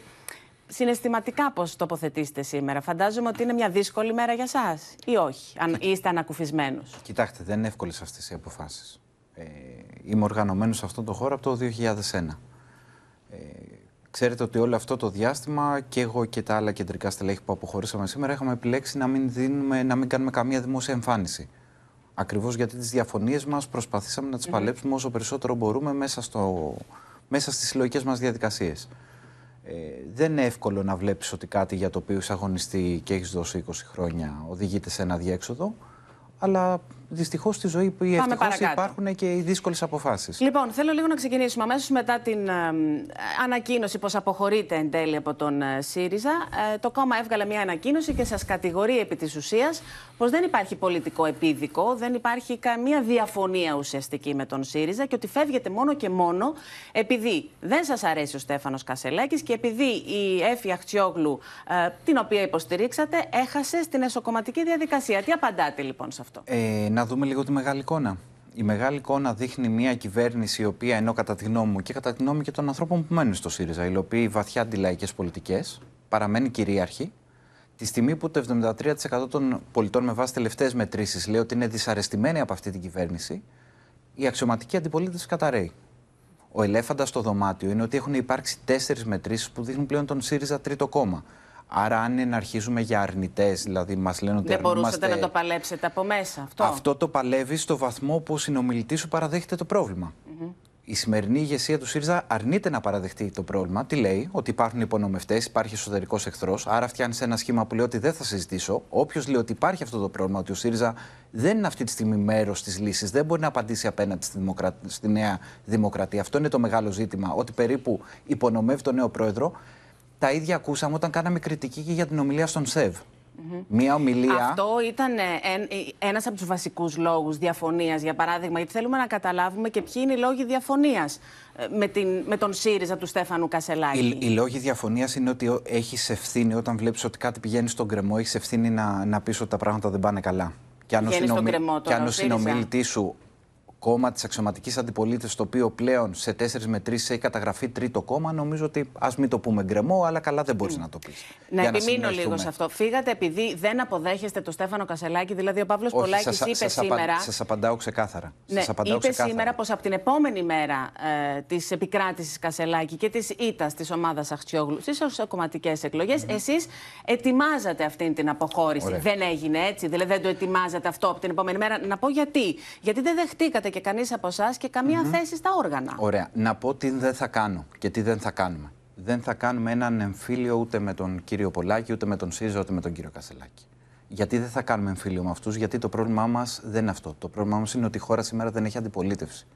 Συναισθηματικά πώς τοποθετήσετε σήμερα. Φαντάζομαι ότι είναι μια δύσκολη μέρα για σας ή όχι, αν είστε ανακουφισμένος. Κοιτάξτε, δεν είναι εύκολες αυτές οι αποφάσεις. Ε, είμαι οργανωμένος σε αυτόν τον χώρο από το 2001. Ε, ξέρετε ότι όλο αυτό το διάστημα και εγώ και τα άλλα κεντρικά στελέχη που αποχωρήσαμε σήμερα είχαμε επιλέξει να μην, δίνουμε, να μην κάνουμε καμία δημόσια εμφάνιση. Ακριβώς γιατί τις διαφωνίες μας προσπαθήσαμε να τις Μμμ. παλέψουμε όσο περισσότερο μπορούμε μέσα, στο, μέσα στις συλλογικές μας διαδικασίες. Ε, δεν είναι εύκολο να βλέπεις ότι κάτι για το οποίο είσαι αγωνιστεί και έχεις δώσει 20 χρόνια οδηγείται σε ένα διέξοδο, αλλά δυστυχώς στη ζωή που ευτυχώς παρακάτω. υπάρχουν και οι δύσκολες αποφάσεις. Λοιπόν, θέλω λίγο να ξεκινήσουμε αμέσως μετά την ε, ανακοίνωση πως αποχωρείτε εν τέλει από τον ε, ΣΥΡΙΖΑ. Ε, το κόμμα έβγαλε μια ανακοίνωση και σας κατηγορεί επί της ουσίας πως δεν υπάρχει πολιτικό επίδικο, δεν υπάρχει καμία διαφωνία ουσιαστική με τον ΣΥΡΙΖΑ και ότι φεύγετε μόνο και μόνο επειδή δεν σας αρέσει ο Στέφανος Κασελάκης και επειδή η Έφη Αχτσιόγλου, ε, την οποία υποστηρίξατε, έχασε στην εσωκομματική διαδικασία. Τι απαντάτε λοιπόν σε αυτό; Ε, να δούμε λίγο τη μεγάλη εικόνα. Η μεγάλη εικόνα δείχνει μια κυβέρνηση η οποία ενώ κατά τη γνώμη μου και κατά τη γνώμη και των ανθρώπων που μένουν στο ΣΥΡΙΖΑ, υλοποιεί βαθιά αντιλαϊκές πολιτικές, παραμένει κυρίαρχη. Τη στιγμή που το 73% των πολιτών με βάση τελευταίες μετρήσεις λέει ότι είναι δυσαρεστημένοι από αυτή την κυβέρνηση, η αξιωματική αντιπολίτευση καταραίει. Ο ελέφαντας στο δωμάτιο είναι ότι έχουν υπάρξει τέσσερις μετρήσεις που δείχνουν πλέον τον ΣΥΡΙΖΑ τρίτο κόμμα. Άρα, αν είναι να αρχίζουμε για αρνητές, δηλαδή μας λένε ότι Δεν μπορούσατε αρνούμαστε- να το παλέψετε από μέσα αυτό; αυτό το παλεύει στο βαθμό που ο συνομιλητής σου παραδέχεται το πρόβλημα. Μμμ. Η σημερινή ηγεσία του ΣΥΡΙΖΑ αρνείται να παραδεχτεί το πρόβλημα. Τι λέει, ότι υπάρχουν υπονομευτές, υπάρχει εσωτερικός εχθρός. Άρα φτιάχνει ένα σχήμα που λέει ότι δεν θα συζητήσω. Όποιος λέει ότι υπάρχει αυτό το πρόβλημα, ότι ο ΣΥΡΙΖΑ δεν είναι αυτή τη στιγμή μέρος της λύσης, δεν μπορεί να απαντήσει απέναντι στη, δημοκρα... στη νέα δημοκρατία. Αυτό είναι το μεγάλο ζήτημα. Ότι περίπου υπονομεύει τον νέο πρόεδρο. Τα ίδια ακούσαμε όταν κάναμε κριτική και για την ομιλία στον ΣΕΒ. Μία ομιλία. Αυτό ήταν ε, εν- ε, ένας από τους βασικούς λόγους διαφωνίας, για παράδειγμα, γιατί θέλουμε να καταλάβουμε και ποιοι είναι οι λόγοι διαφωνίας ε, με, την, με τον ΣΥΡΙΖΑ του Στέφανου Κασελάκη. Οι, οι λόγοι διαφωνίας είναι ότι έχεις ευθύνη όταν βλέπεις ότι κάτι πηγαίνει στον κρεμό, έχεις ευθύνη να, να πεις ότι τα πράγματα δεν πάνε καλά. Και αν ο, Πηγαίνει στον συνομι- κρεμό και τώρα αν ο ο ΣΥΡΙΖΑ. συνομιλητής σου κόμμα της αξιωματικής αντιπολίτευσης, το οποίο πλέον σε τέσσερις μετρήσει έχει καταγραφεί τρίτο κόμμα, νομίζω ότι ας μην το πούμε γκρεμό, αλλά καλά δεν μπορείς να το πεις. Να επιμείνω λίγο σε αυτό. Φύγατε επειδή δεν αποδέχεστε τον Στέφανο Κασελάκη, δηλαδή ο Παύλος Πολάκης είπε σήμερα... Σας απαντάω ξεκάθαρα. Ναι, σας απαντάω είπε ξεκάθαρα. σήμερα πως από την επόμενη μέρα ε, της επικράτησης Κασελάκη και της ήττας της ομάδας Αχτσιόγλου στις κομματικές εκλογές, εσείς ετοιμάζατε αυτή την αποχώρηση. Ωραία. Δεν έγινε έτσι, δηλαδή δεν το ετοιμάζατε αυτό από την επόμενη μέρα. Να πω γιατί. Γιατί δεν δεχτήκατε και κανείς από εσάς και καμία θέση στα όργανα. Ωραία. Να πω τι δεν θα κάνω και τι δεν θα κάνουμε. Δεν θα κάνουμε έναν εμφύλιο ούτε με τον κύριο Πολάκη, ούτε με τον ΣΥΡΙΖΑ, ούτε με τον κύριο Κασελάκη. Γιατί δεν θα κάνουμε εμφύλιο με αυτούς, Γιατί το πρόβλημά μας δεν είναι αυτό. Το πρόβλημά μας είναι ότι η χώρα σήμερα δεν έχει αντιπολίτευση.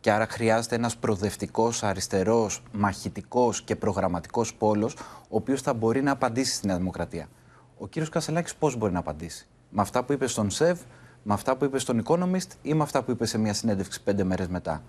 Και άρα χρειάζεται ένας προοδευτικός, αριστερός, μαχητικός και προγραμματικός πόλος, ο οποίος θα μπορεί να απαντήσει στη Νέα Δημοκρατία. Ο κύριος Κασελάκης πώς μπορεί να απαντήσει; Με αυτά που είπε στον ΣΕΒ, με αυτά που είπε στον Economist ή με αυτά που είπε σε μια συνέντευξη πέντε μέρες μετά.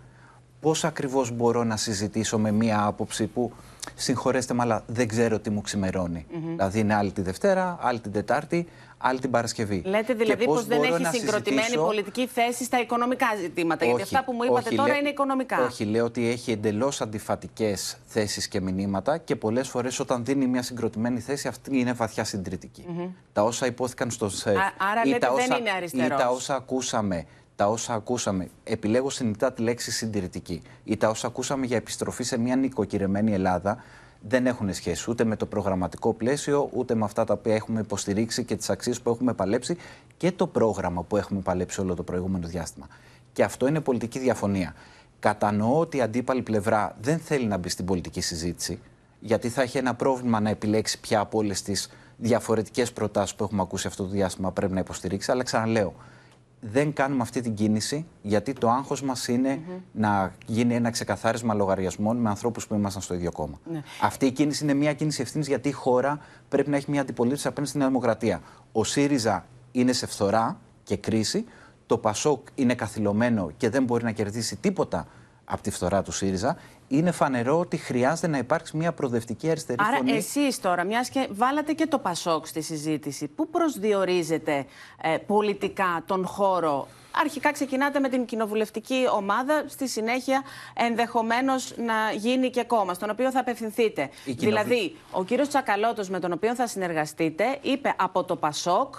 Πώς ακριβώς μπορώ να συζητήσω με μια άποψη που συγχωρέστε με, αλλά δεν ξέρω τι μου ξημερώνει. Μμμ. Δηλαδή είναι άλλη τη Δευτέρα, άλλη την Τετάρτη, άλλη την Παρασκευή. Λέτε Και δηλαδή πώς πως δεν μπορώ έχει να συγκροτημένη συζητήσω- πολιτική θέση στα οικονομικά ζητήματα. γιατί όχι, αυτά που μου είπατε όχι, τώρα λέ- είναι οικονομικά. Όχι, λέω ότι έχει εντελώς αντιφατικές θέσεις και μηνύματα και πολλές φορές όταν δίνει μια συγκροτημένη θέση αυτή είναι βαθιά συντηρητική. Μμμ. Τα όσα υπόθηκαν στο ΣΕΒ. Α- άρα ή λέτε τα δεν όσα, είναι ή αριστερός. τα όσα ακούσαμε. Τα όσα ακούσαμε, επιλέγω συνειδητά τη λέξη συντηρητική, ή τα όσα ακούσαμε για επιστροφή σε μια νοικοκυρεμένη Ελλάδα, δεν έχουν σχέση ούτε με το προγραμματικό πλαίσιο, ούτε με αυτά τα οποία έχουμε υποστηρίξει και τις αξίες που έχουμε παλέψει και το πρόγραμμα που έχουμε παλέψει όλο το προηγούμενο διάστημα. Και αυτό είναι πολιτική διαφωνία. Κατανοώ ότι η αντίπαλη πλευρά δεν θέλει να μπει στην πολιτική συζήτηση, γιατί θα έχει ένα πρόβλημα να επιλέξει ποια από όλες τις διαφορετικές προτάσεις που έχουμε ακούσει αυτό το διάστημα πρέπει να υποστηρίξει. Αλλά ξαναλέω, δεν κάνουμε αυτή την κίνηση γιατί το άγχος μας είναι να γίνει ένα ξεκαθάρισμα λογαριασμών με ανθρώπους που ήμασταν στο ίδιο κόμμα. Ναι. Αυτή η κίνηση είναι μια κίνηση ευθύνης γιατί η χώρα πρέπει να έχει μια αντιπολίτευση απέναντι στη Νέα Δημοκρατία. Ο ΣΥΡΙΖΑ είναι σε φθορά και κρίση. Το ΠΑΣΟΚ είναι καθυλωμένο και δεν μπορεί να κερδίσει τίποτα από τη φθορά του ΣΥΡΙΖΑ. Είναι φανερό ότι χρειάζεται να υπάρξει μια προοδευτική αριστερή Άρα φωνή. εσείς τώρα, μιας και βάλατε και το Πασόκ στη συζήτηση, πού προσδιορίζετε ε, πολιτικά τον χώρο; Αρχικά ξεκινάτε με την κοινοβουλευτική ομάδα, στη συνέχεια ενδεχομένως να γίνει και κόμμα, στον οποίο θα απευθυνθείτε. Η κοινοβουλ- Δηλαδή, ο κύριος Τσακαλώτος με τον οποίο θα συνεργαστείτε είπε από το ΠΑΣΟΚ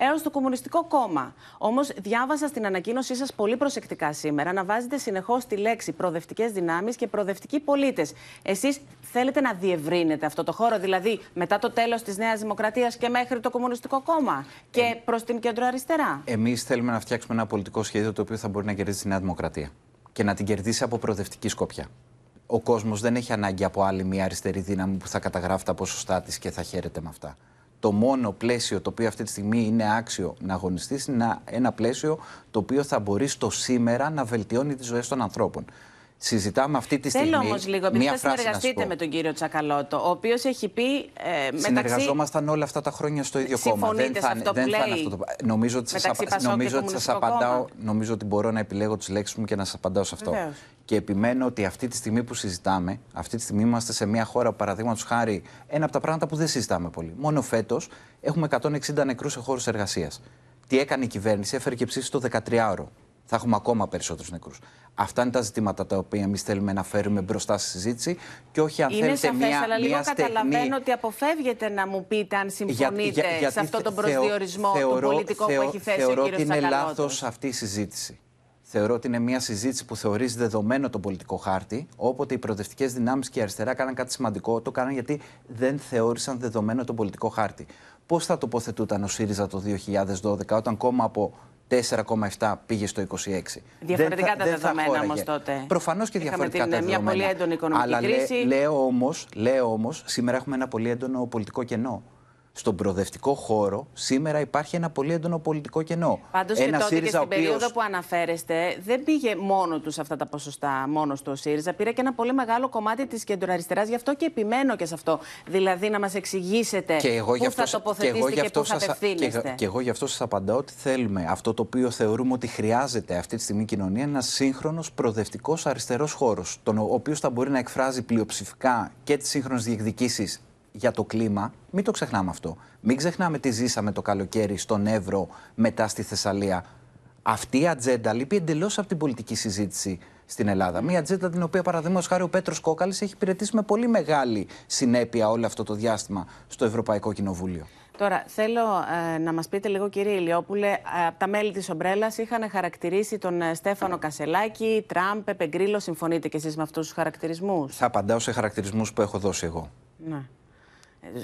έως το Κομμουνιστικό Κόμμα. Όμως, διάβασα στην ανακοίνωσή σας πολύ προσεκτικά σήμερα να βάζετε συνεχώς τη λέξη προοδευτικές δυνάμεις και προοδευτικοί πολίτες. Εσείς θέλετε να διευρύνετε αυτό το χώρο, δηλαδή μετά το τέλος της Νέας Δημοκρατίας και μέχρι το Κομμουνιστικό Κόμμα και προς την κεντροαριστερά. Εμείς θέλουμε να φτιάξουμε ένα πολιτικό σχέδιο το οποίο θα μπορεί να κερδίσει τη Νέα Δημοκρατία και να την κερδίσει από προοδευτική σκοπιά. Ο κόσμος δεν έχει ανάγκη από άλλη μια αριστερή δύναμη που θα καταγράφει τα ποσοστά της και θα χαίρεται με αυτά. Το μόνο πλαίσιο το οποίο αυτή τη στιγμή είναι άξιο να αγωνιστείς είναι ένα, ένα πλαίσιο το οποίο θα μπορεί στο σήμερα να βελτιώνει τις ζωές των ανθρώπων. Συζητάμε αυτή τη στιγμή. Θέλω όμως λίγο, επειδή μία θα φράση να σου συνεργαστείτε πω. με τον κύριο Τσακαλώτο, ο οποίος έχει πει. Ε, μεταξύ... Συνεργαζόμασταν όλα αυτά τα χρόνια στο ίδιο κόμμα. Συμφωνείτε σε αυτό δεν που θα είναι λέει αυτό το... Νομίζω ότι σας, μεταξύ απα- Πασόκ και νομίζω ότι σας Κομμουνιστικό απαντάω, Κόμμα. νομίζω ότι μπορώ να επιλέγω τις λέξεις μου και να σας απαντάω σε αυτό. Βεβαίως. Και επιμένω ότι αυτή τη στιγμή που συζητάμε, αυτή τη στιγμή είμαστε σε μια χώρα, παραδείγματος χάρη, ένα από τα πράγματα που δεν συζητάμε πολύ. Μόνο φέτος έχουμε 160 νεκρούς σε χώρους εργασίας. Τι έκανε η κυβέρνηση, έφερε και ψήφισε το 13ωρο. Θα έχουμε ακόμα περισσότερους νεκρούς. Αυτά είναι τα ζητήματα τα οποία εμείς θέλουμε να φέρουμε μπροστά στη συζήτηση και όχι αν Είναι θέλετε σαφές, μια, αλλά λίγο μια στεγνή- καταλαβαίνω ότι αποφεύγετε να μου πείτε αν συμφωνείτε για- γιατί σε αυτό τον θε- προσδιορισμό θεω- του πολιτικού θεω- που έχει θέσει θεωρώ ο ότι κύριος είναι Τσακαλώτος. λάθος αυτή η συζήτηση. Θεωρώ ότι είναι μια συζήτηση που θεωρείς δεδομένο τον πολιτικό χάρτη. Όποτε οι προοδευτικές δυνάμεις και η αριστερά κάναν κάτι σημαντικό, το κάναν γιατί δεν θεώρησαν δεδομένο τον πολιτικό χάρτη. Πώς θα τοποθετούταν ο ΣΥΡΙΖΑ το 2012, όταν κόμμα από 4,7 πήγε στο 26. Διαφορετικά Δεν θα- τα δεν θα δεδομένα χώραγε. όμως τότε. Προφανώς και Είχαμε διαφορετικά την- τα μια δεδομένα. πολύ έντονη οικονομική Αλλά λέ- κρίση. λέω όμως, λέω όμως, σήμερα έχουμε ένα πολύ έντονο πολιτικό κενό. Στον προοδευτικό χώρο σήμερα υπάρχει ένα πολύ έντονο πολιτικό κενό. Πάντως και ένα τότε και ΣΥΡΙΖΑ στην ο οποίος- περίοδο που αναφέρεστε, δεν πήγε μόνο τους αυτά τα ποσοστά, μόνο του ο ΣΥΡΙΖΑ. Πήρε και ένα πολύ μεγάλο κομμάτι της κεντροαριστεράς. Γι' αυτό και επιμένω και σε αυτό. Δηλαδή να μας εξηγήσετε Και εγώ γι' πού αυτό, θα τοποθετήσετε και, πού θα σας- απευθύνεστε. και, και εγώ γι' αυτό σας απαντάω ότι θέλουμε αυτό το οποίο θεωρούμε ότι χρειάζεται αυτή τη στιγμή η κοινωνία, ένας σύγχρονος προοδευτικός αριστερός χώρος, τον ο οποίος θα μπορεί να εκφράζει πλειοψηφικά και τις σύγχρονες διεκδικήσεις για το κλίμα. Μην το ξεχνάμε αυτό. Μην ξεχνάμε τι ζήσαμε το καλοκαίρι στον Εύρο μετά στη Θεσσαλία. Αυτή η ατζέντα λείπει εντελώς από την πολιτική συζήτηση στην Ελλάδα. Μία ατζέντα την οποία, παραδείγματος χάρη, ο Πέτρος Κόκαλης έχει υπηρετήσει με πολύ μεγάλη συνέπεια όλο αυτό το διάστημα στο Ευρωπαϊκό Κοινοβούλιο. Τώρα, θέλω ε, να μας πείτε λίγο, κύριε Ηλιόπουλε, ε, τα μέλη της Ομπρέλας είχαν χαρακτηρίσει τον ε, Στέφανο Κασελάκη, Τραμπ, Πεπεγκρίλο. Συμφωνείτε κι εσείς με αυτούς τους χαρακτηρισμούς; Θα απαντάω σε χαρακτηρισμούς που έχω δώσει εγώ. Ναι.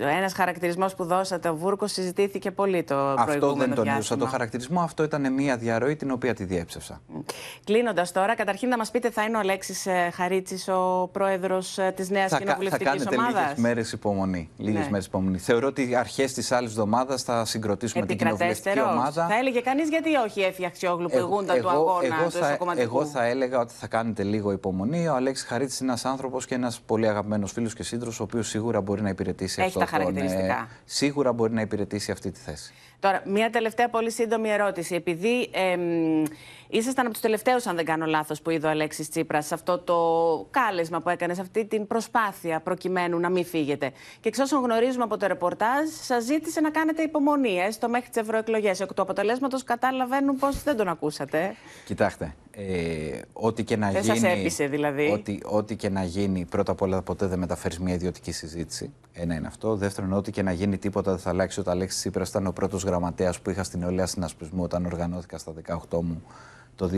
Ένας χαρακτηρισμός που δώσατε, ο Βούρκος, συζητήθηκε πολύ το Αυτό προηγούμενο δεν τονίζω διάστημα. το χαρακτηρισμό. Αυτό ήταν μια διαρροή την οποία τη διέψευσα. Κλείνοντας τώρα, καταρχήν να μας πείτε, θα είναι ο Αλέξης Χαρίτσης ο πρόεδρος της νέας Θα, κα- θα κοινοβουλευτική κάνετε ομάδας; λίγες μέρες υπομονή. Λίγες Ναι. μέρες υπομονή. Θεωρώ ότι αρχές της άλλης εβδομάδας θα συγκροτήσουμε την κοινοβουλευτική Επικρατέστερος. ομάδα. Θα έλεγε κανείς γιατί όχι έφυγε Αξιόγλου που ηγούνταν του αγώνα εγώ, του θα, εσωκομματικού. εγώ θα έλεγα ότι θα κάνετε λίγο υπομονή. Ο Αλέξης Χαρίτη είναι ένας άνθρωπος και ένας πολύ αγαπημένος φίλος και σύντροφος, ο οποίος σίγουρα μπορεί να υπηρετήσει Έχει αυτό τα τον, ε, χαρακτηριστικά. σίγουρα μπορεί να υπηρετήσει αυτή τη θέση. Τώρα, μια τελευταία πολύ σύντομη ερώτηση. Επειδή εμ, ήσασταν από τους τελευταίους, αν δεν κάνω λάθος, που είδε ο Αλέξης Τσίπρας σε αυτό το κάλεσμα που έκανε, σε αυτή την προσπάθεια προκειμένου να μην φύγετε. Και εξ όσων γνωρίζουμε από το ρεπορτάζ, σας ζήτησε να κάνετε υπομονή, έστω μέχρι τις ευρωεκλογές. Εκ του αποτελέσματος καταλαβαίνουν πως δεν τον ακούσατε. Κοιτάξτε, ε, ό,τι και να Δεν γίνει. σας έπεισε, δηλαδή. Ό,τι, ό,τι και να γίνει, πρώτα απ' όλα ποτέ δεν μεταφέρεις μια ιδιωτική συζήτηση. Ένα είναι αυτό. Δεύτερον, ό,τι και να γίνει, τίποτα δεν θα αλλάξει. Όταν Αλέξης Τσίπρας ήταν ο πρώτος γραμματέας που είχα στην νεολαία συνασπισμού όταν οργανώθηκα στα 18 μου το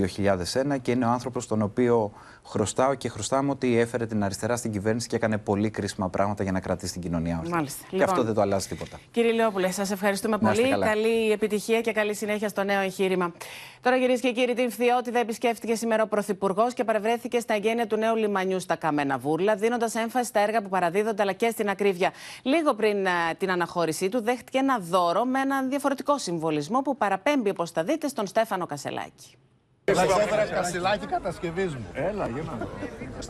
2001 και είναι ο άνθρωπος τον οποίο χρωστάω και χρωστάμε ότι έφερε την αριστερά στην κυβέρνηση και έκανε πολύ κρίσιμα πράγματα για να κρατήσει την κοινωνία μας. Μάλιστα. Και Λοιπόν, αυτό δεν το αλλάζει τίποτα. Κύριε Λεόπουλε, σας ευχαριστούμε Να είστε πολύ. καλά. Καλή επιτυχία και καλή συνέχεια στο νέο εγχείρημα. Τώρα, κυρίες και κύριοι, την Φθιώτιδα επισκέφτηκε σήμερα ο Πρωθυπουργός και παρευρέθηκε στα εγγένεια του νέου λιμανιού στα Καμένα Βούρλα, δίνοντας έμφαση στα έργα που παραδίδονται αλλά και στην ακρίβεια. Λίγο πριν ε, την αναχώρησή του, δέχτηκε ένα δώρο με έναν διαφορετικό συμβολισμό που παραπέμπει, όπως θα δείτε, στον Στέφανο Κασελάκη. Σας έφερα κασιλάκι κατασκευής μου. Έλα, για να δω.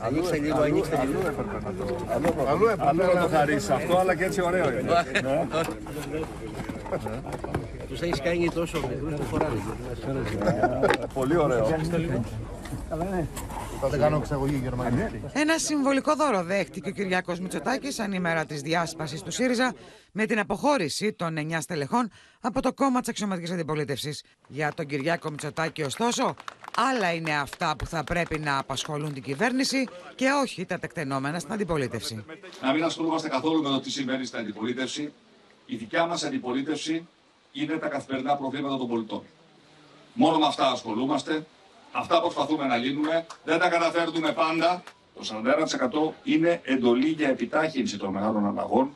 Ανοίξτε λίγο, ανοίξτε λίγο. Αλλού έπρεπε να το. Αλλού έπρεπε να το χαρίσει αυτό, αλλά και έτσι ωραίο είναι. Ναι. Τους έχεις κάνει τόσο μικρούς που φοράνε. Πολύ ωραίο. Θα δεν κάνω εξαγωγή γερμανική. Ένα συμβολικό δώρο δέχτηκε ο Κυριάκο Μητσοτάκης αν ημέρα της διάσπασης του ΣΥΡΙΖΑ με την αποχώρηση των 9 στελεχών από το κόμμα της αξιωματικής αντιπολίτευσης. Για τον Κυριάκο Μητσοτάκη, ωστόσο, άλλα είναι αυτά που θα πρέπει να απασχολούν την κυβέρνηση και όχι τα τεκτενόμενα στην αντιπολίτευση. να μην ασχολούμαστε καθόλου με το τι συμβαίνει στην αντιπολίτευση. Η δικιά μας αντιπολίτευση είναι τα καθημερινά προβλήματα των πολιτών. Μόνο με αυτά ασχολούμαστε. Αυτά προσπαθούμε να λύνουμε. Δεν τα καταφέρνουμε πάντα. Το 41% είναι εντολή για επιτάχυνση των μεγάλων αλλαγών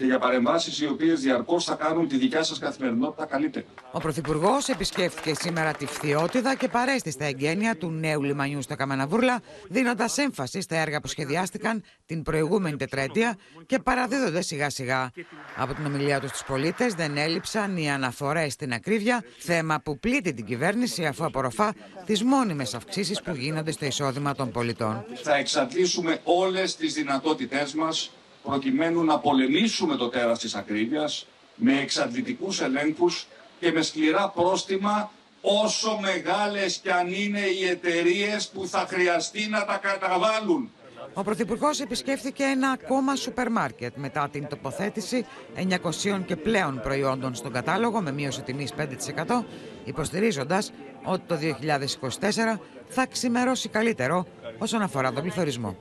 και για παρεμβάσεις οι οποίες διαρκώς θα κάνουν τη δικιά σας καθημερινότητα καλύτερη. Ο Πρωθυπουργός επισκέφθηκε σήμερα τη Φθιώτιδα και παρέστη στα εγγένεια του νέου λιμανιού στα Καμεναβούρλα, δίνοντας έμφαση στα έργα που σχεδιάστηκαν την προηγούμενη τετραετία και παραδίδονται σιγά σιγά. Από την ομιλία τους στου πολίτες δεν έλειψαν οι αναφορές στην ακρίβεια, θέμα που πλήττει την κυβέρνηση αφού απορροφά τις μόνιμες αυξήσεις που γίνονται στο εισόδημα των πολιτών. Θα εξαντλήσουμε όλες τις δυνατότητές μας προκειμένου να πολεμήσουμε το τέρας της ακρίβειας με εξαντλητικούς ελέγχους και με σκληρά πρόστιμα όσο μεγάλες κι αν είναι οι εταιρείες που θα χρειαστεί να τα καταβάλουν. Ο Πρωθυπουργός επισκέφθηκε ένα ακόμα σούπερ μάρκετ μετά την τοποθέτηση 900 και πλέον προϊόντων στον κατάλογο με μείωση τιμής 5%, υποστηρίζοντας ότι το 2024 θα ξημερώσει καλύτερο όσον αφορά τον πληθωρισμό.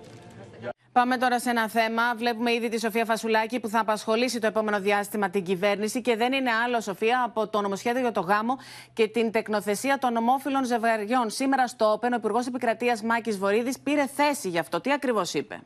Πάμε τώρα σε ένα θέμα. Βλέπουμε ήδη τη Σοφία Φασουλάκη που θα απασχολήσει το επόμενο διάστημα την κυβέρνηση και δεν είναι άλλο, Σοφία, από το νομοσχέδιο για το γάμο και την τεκνοθεσία των ομόφυλων ζευγαριών. Σήμερα στο ΟΠΕΝ, ο Υπουργός Επικρατείας Μάκης Βορύδης πήρε θέση γι' αυτό. Τι ακριβώς είπε;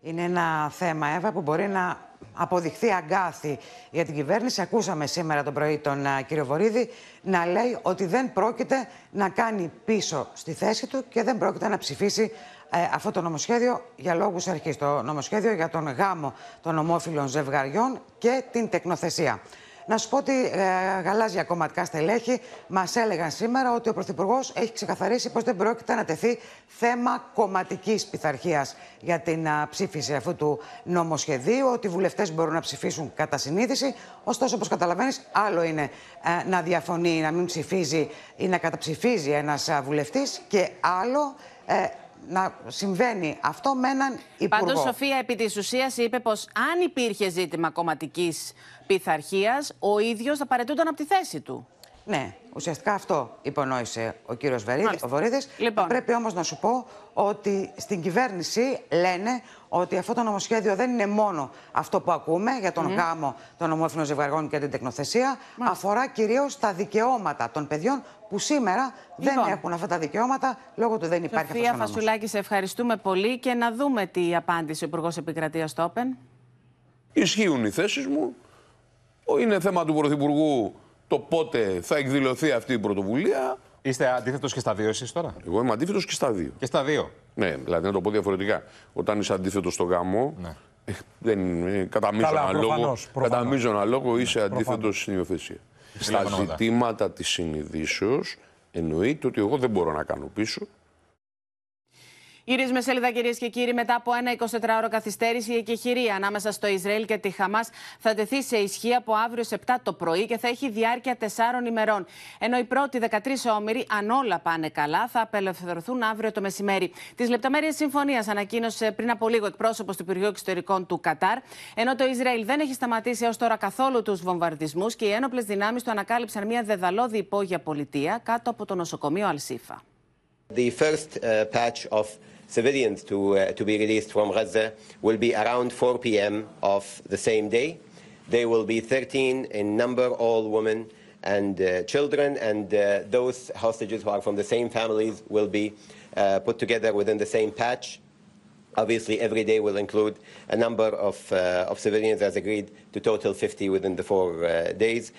Είναι ένα θέμα, Εύα, που μπορεί να αποδειχθεί αγκάθι για την κυβέρνηση. Ακούσαμε σήμερα το πρωί τον α, κύριο Βορύδη να λέει ότι δεν πρόκειται να κάνει πίσω στη θέση του και δεν πρόκειται να ψηφίσει ε, αυτό το νομοσχέδιο για λόγους αρχής. Το νομοσχέδιο για τον γάμο των ομόφυλων ζευγαριών και την τεκνοθεσία. Να σου πω ότι ε, γαλάζια κομματικά στελέχη μας έλεγαν σήμερα ότι ο Πρωθυπουργός έχει ξεκαθαρίσει πως δεν πρόκειται να τεθεί θέμα κομματικής πειθαρχίας για την α, ψήφιση αυτού του νομοσχεδίου, ότι οι βουλευτές μπορούν να ψηφίσουν κατά συνείδηση. Ωστόσο, όπως καταλαβαίνεις, άλλο είναι ε, να διαφωνεί, να μην ψηφίζει ή να καταψηφίζει ένας βουλευτής και άλλο ε, να συμβαίνει αυτό με έναν υπουργό. Πάντως, Σοφία, επί της ουσίας είπε πως αν υπήρχε ζήτημα κομματικής πειθαρχίας, ο ίδιος θα παρετούνταν από τη θέση του. Ναι, ουσιαστικά αυτό υπονόησε ο κύριος Βερίδης, Μάλιστα. ο Βορύδης. Λοιπόν. Πρέπει όμως να σου πω ότι στην κυβέρνηση λένε ότι αυτό το νομοσχέδιο δεν είναι μόνο αυτό που ακούμε για τον Μμμ. γάμο των ομόφυλων ζευγαριών και την τεκνοθεσία. Αφορά κυρίως τα δικαιώματα των παιδιών που σήμερα Λοιπόν. δεν έχουν αυτά τα δικαιώματα λόγω του δεν υπάρχει Σοφία αυτός ο νόμος. Φασουλάκη, σε ευχαριστούμε πολύ και να δούμε τι απάντησε ο Υπουργός Επικρατείας στο Όπεν. Ισχύουν οι θέσεις μου. Είναι θέμα του Πρωθυπουργού το πότε θα εκδηλωθεί αυτή η πρωτοβουλία. Είστε αντίθετος και στα δύο εσείς τώρα; Εγώ είμαι αντίθετος και στα δύο. Και στα δύο; Ναι, δηλαδή να το πω διαφορετικά. Όταν είσαι αντίθετος στο γάμο, ε, δεν είναι κατά Ναι. Καλά, μείζωνα λόγο, προφανώς, προφανώς. κατά μείζωνα λόγο είσαι Προφανώς. αντίθετο στην υιοθεσία. Στα Συμφωνώ, ναι. ζητήματα της συνειδήσεως εννοείται ότι εγώ δεν μπορώ να κάνω πίσω. Γυρίζουμε σελίδα, κυρίες και κύριοι. Μετά από ένα 24ωρο καθυστέρηση, η εκεχηρία ανάμεσα στο Ισραήλ και τη Χαμάς θα τεθεί σε ισχύ από αύριο σε 7 το πρωί και θα έχει διάρκεια 4 ημερών. Ενώ οι πρώτοι 13 όμοιροι, αν όλα πάνε καλά, θα απελευθερωθούν αύριο το μεσημέρι. Τις λεπτομέρειες συμφωνίας ανακοίνωσε πριν από λίγο εκπρόσωπος του Υπουργείου Εξωτερικών του Κατάρ. Ενώ το Ισραήλ δεν έχει σταματήσει έως τώρα καθόλου τους βομβαρδισμούς και οι ένοπλες δυνάμεις του ανακάλυψαν μια δεδαλώδη υπόγεια πολιτεία κάτω από το νοσοκομείο Αλσίφα. The first uh, batch of civilians to, uh, to be released from Gaza will be around 4 p.m. of the same day. They will be 13 in number, all women, and uh, children, and uh, those hostages who are from the same families will be uh, put together within the same patch. Obviously, every day will include a number of, uh, of civilians, as agreed, to total 50 within the four uh, days.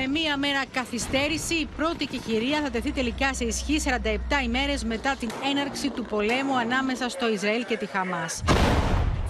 Με μία μέρα καθυστέρηση, η πρώτη κεχηρία θα τεθεί τελικά σε ισχύ 47 ημέρες μετά την έναρξη του πολέμου ανάμεσα στο Ισραήλ και τη Χαμάς.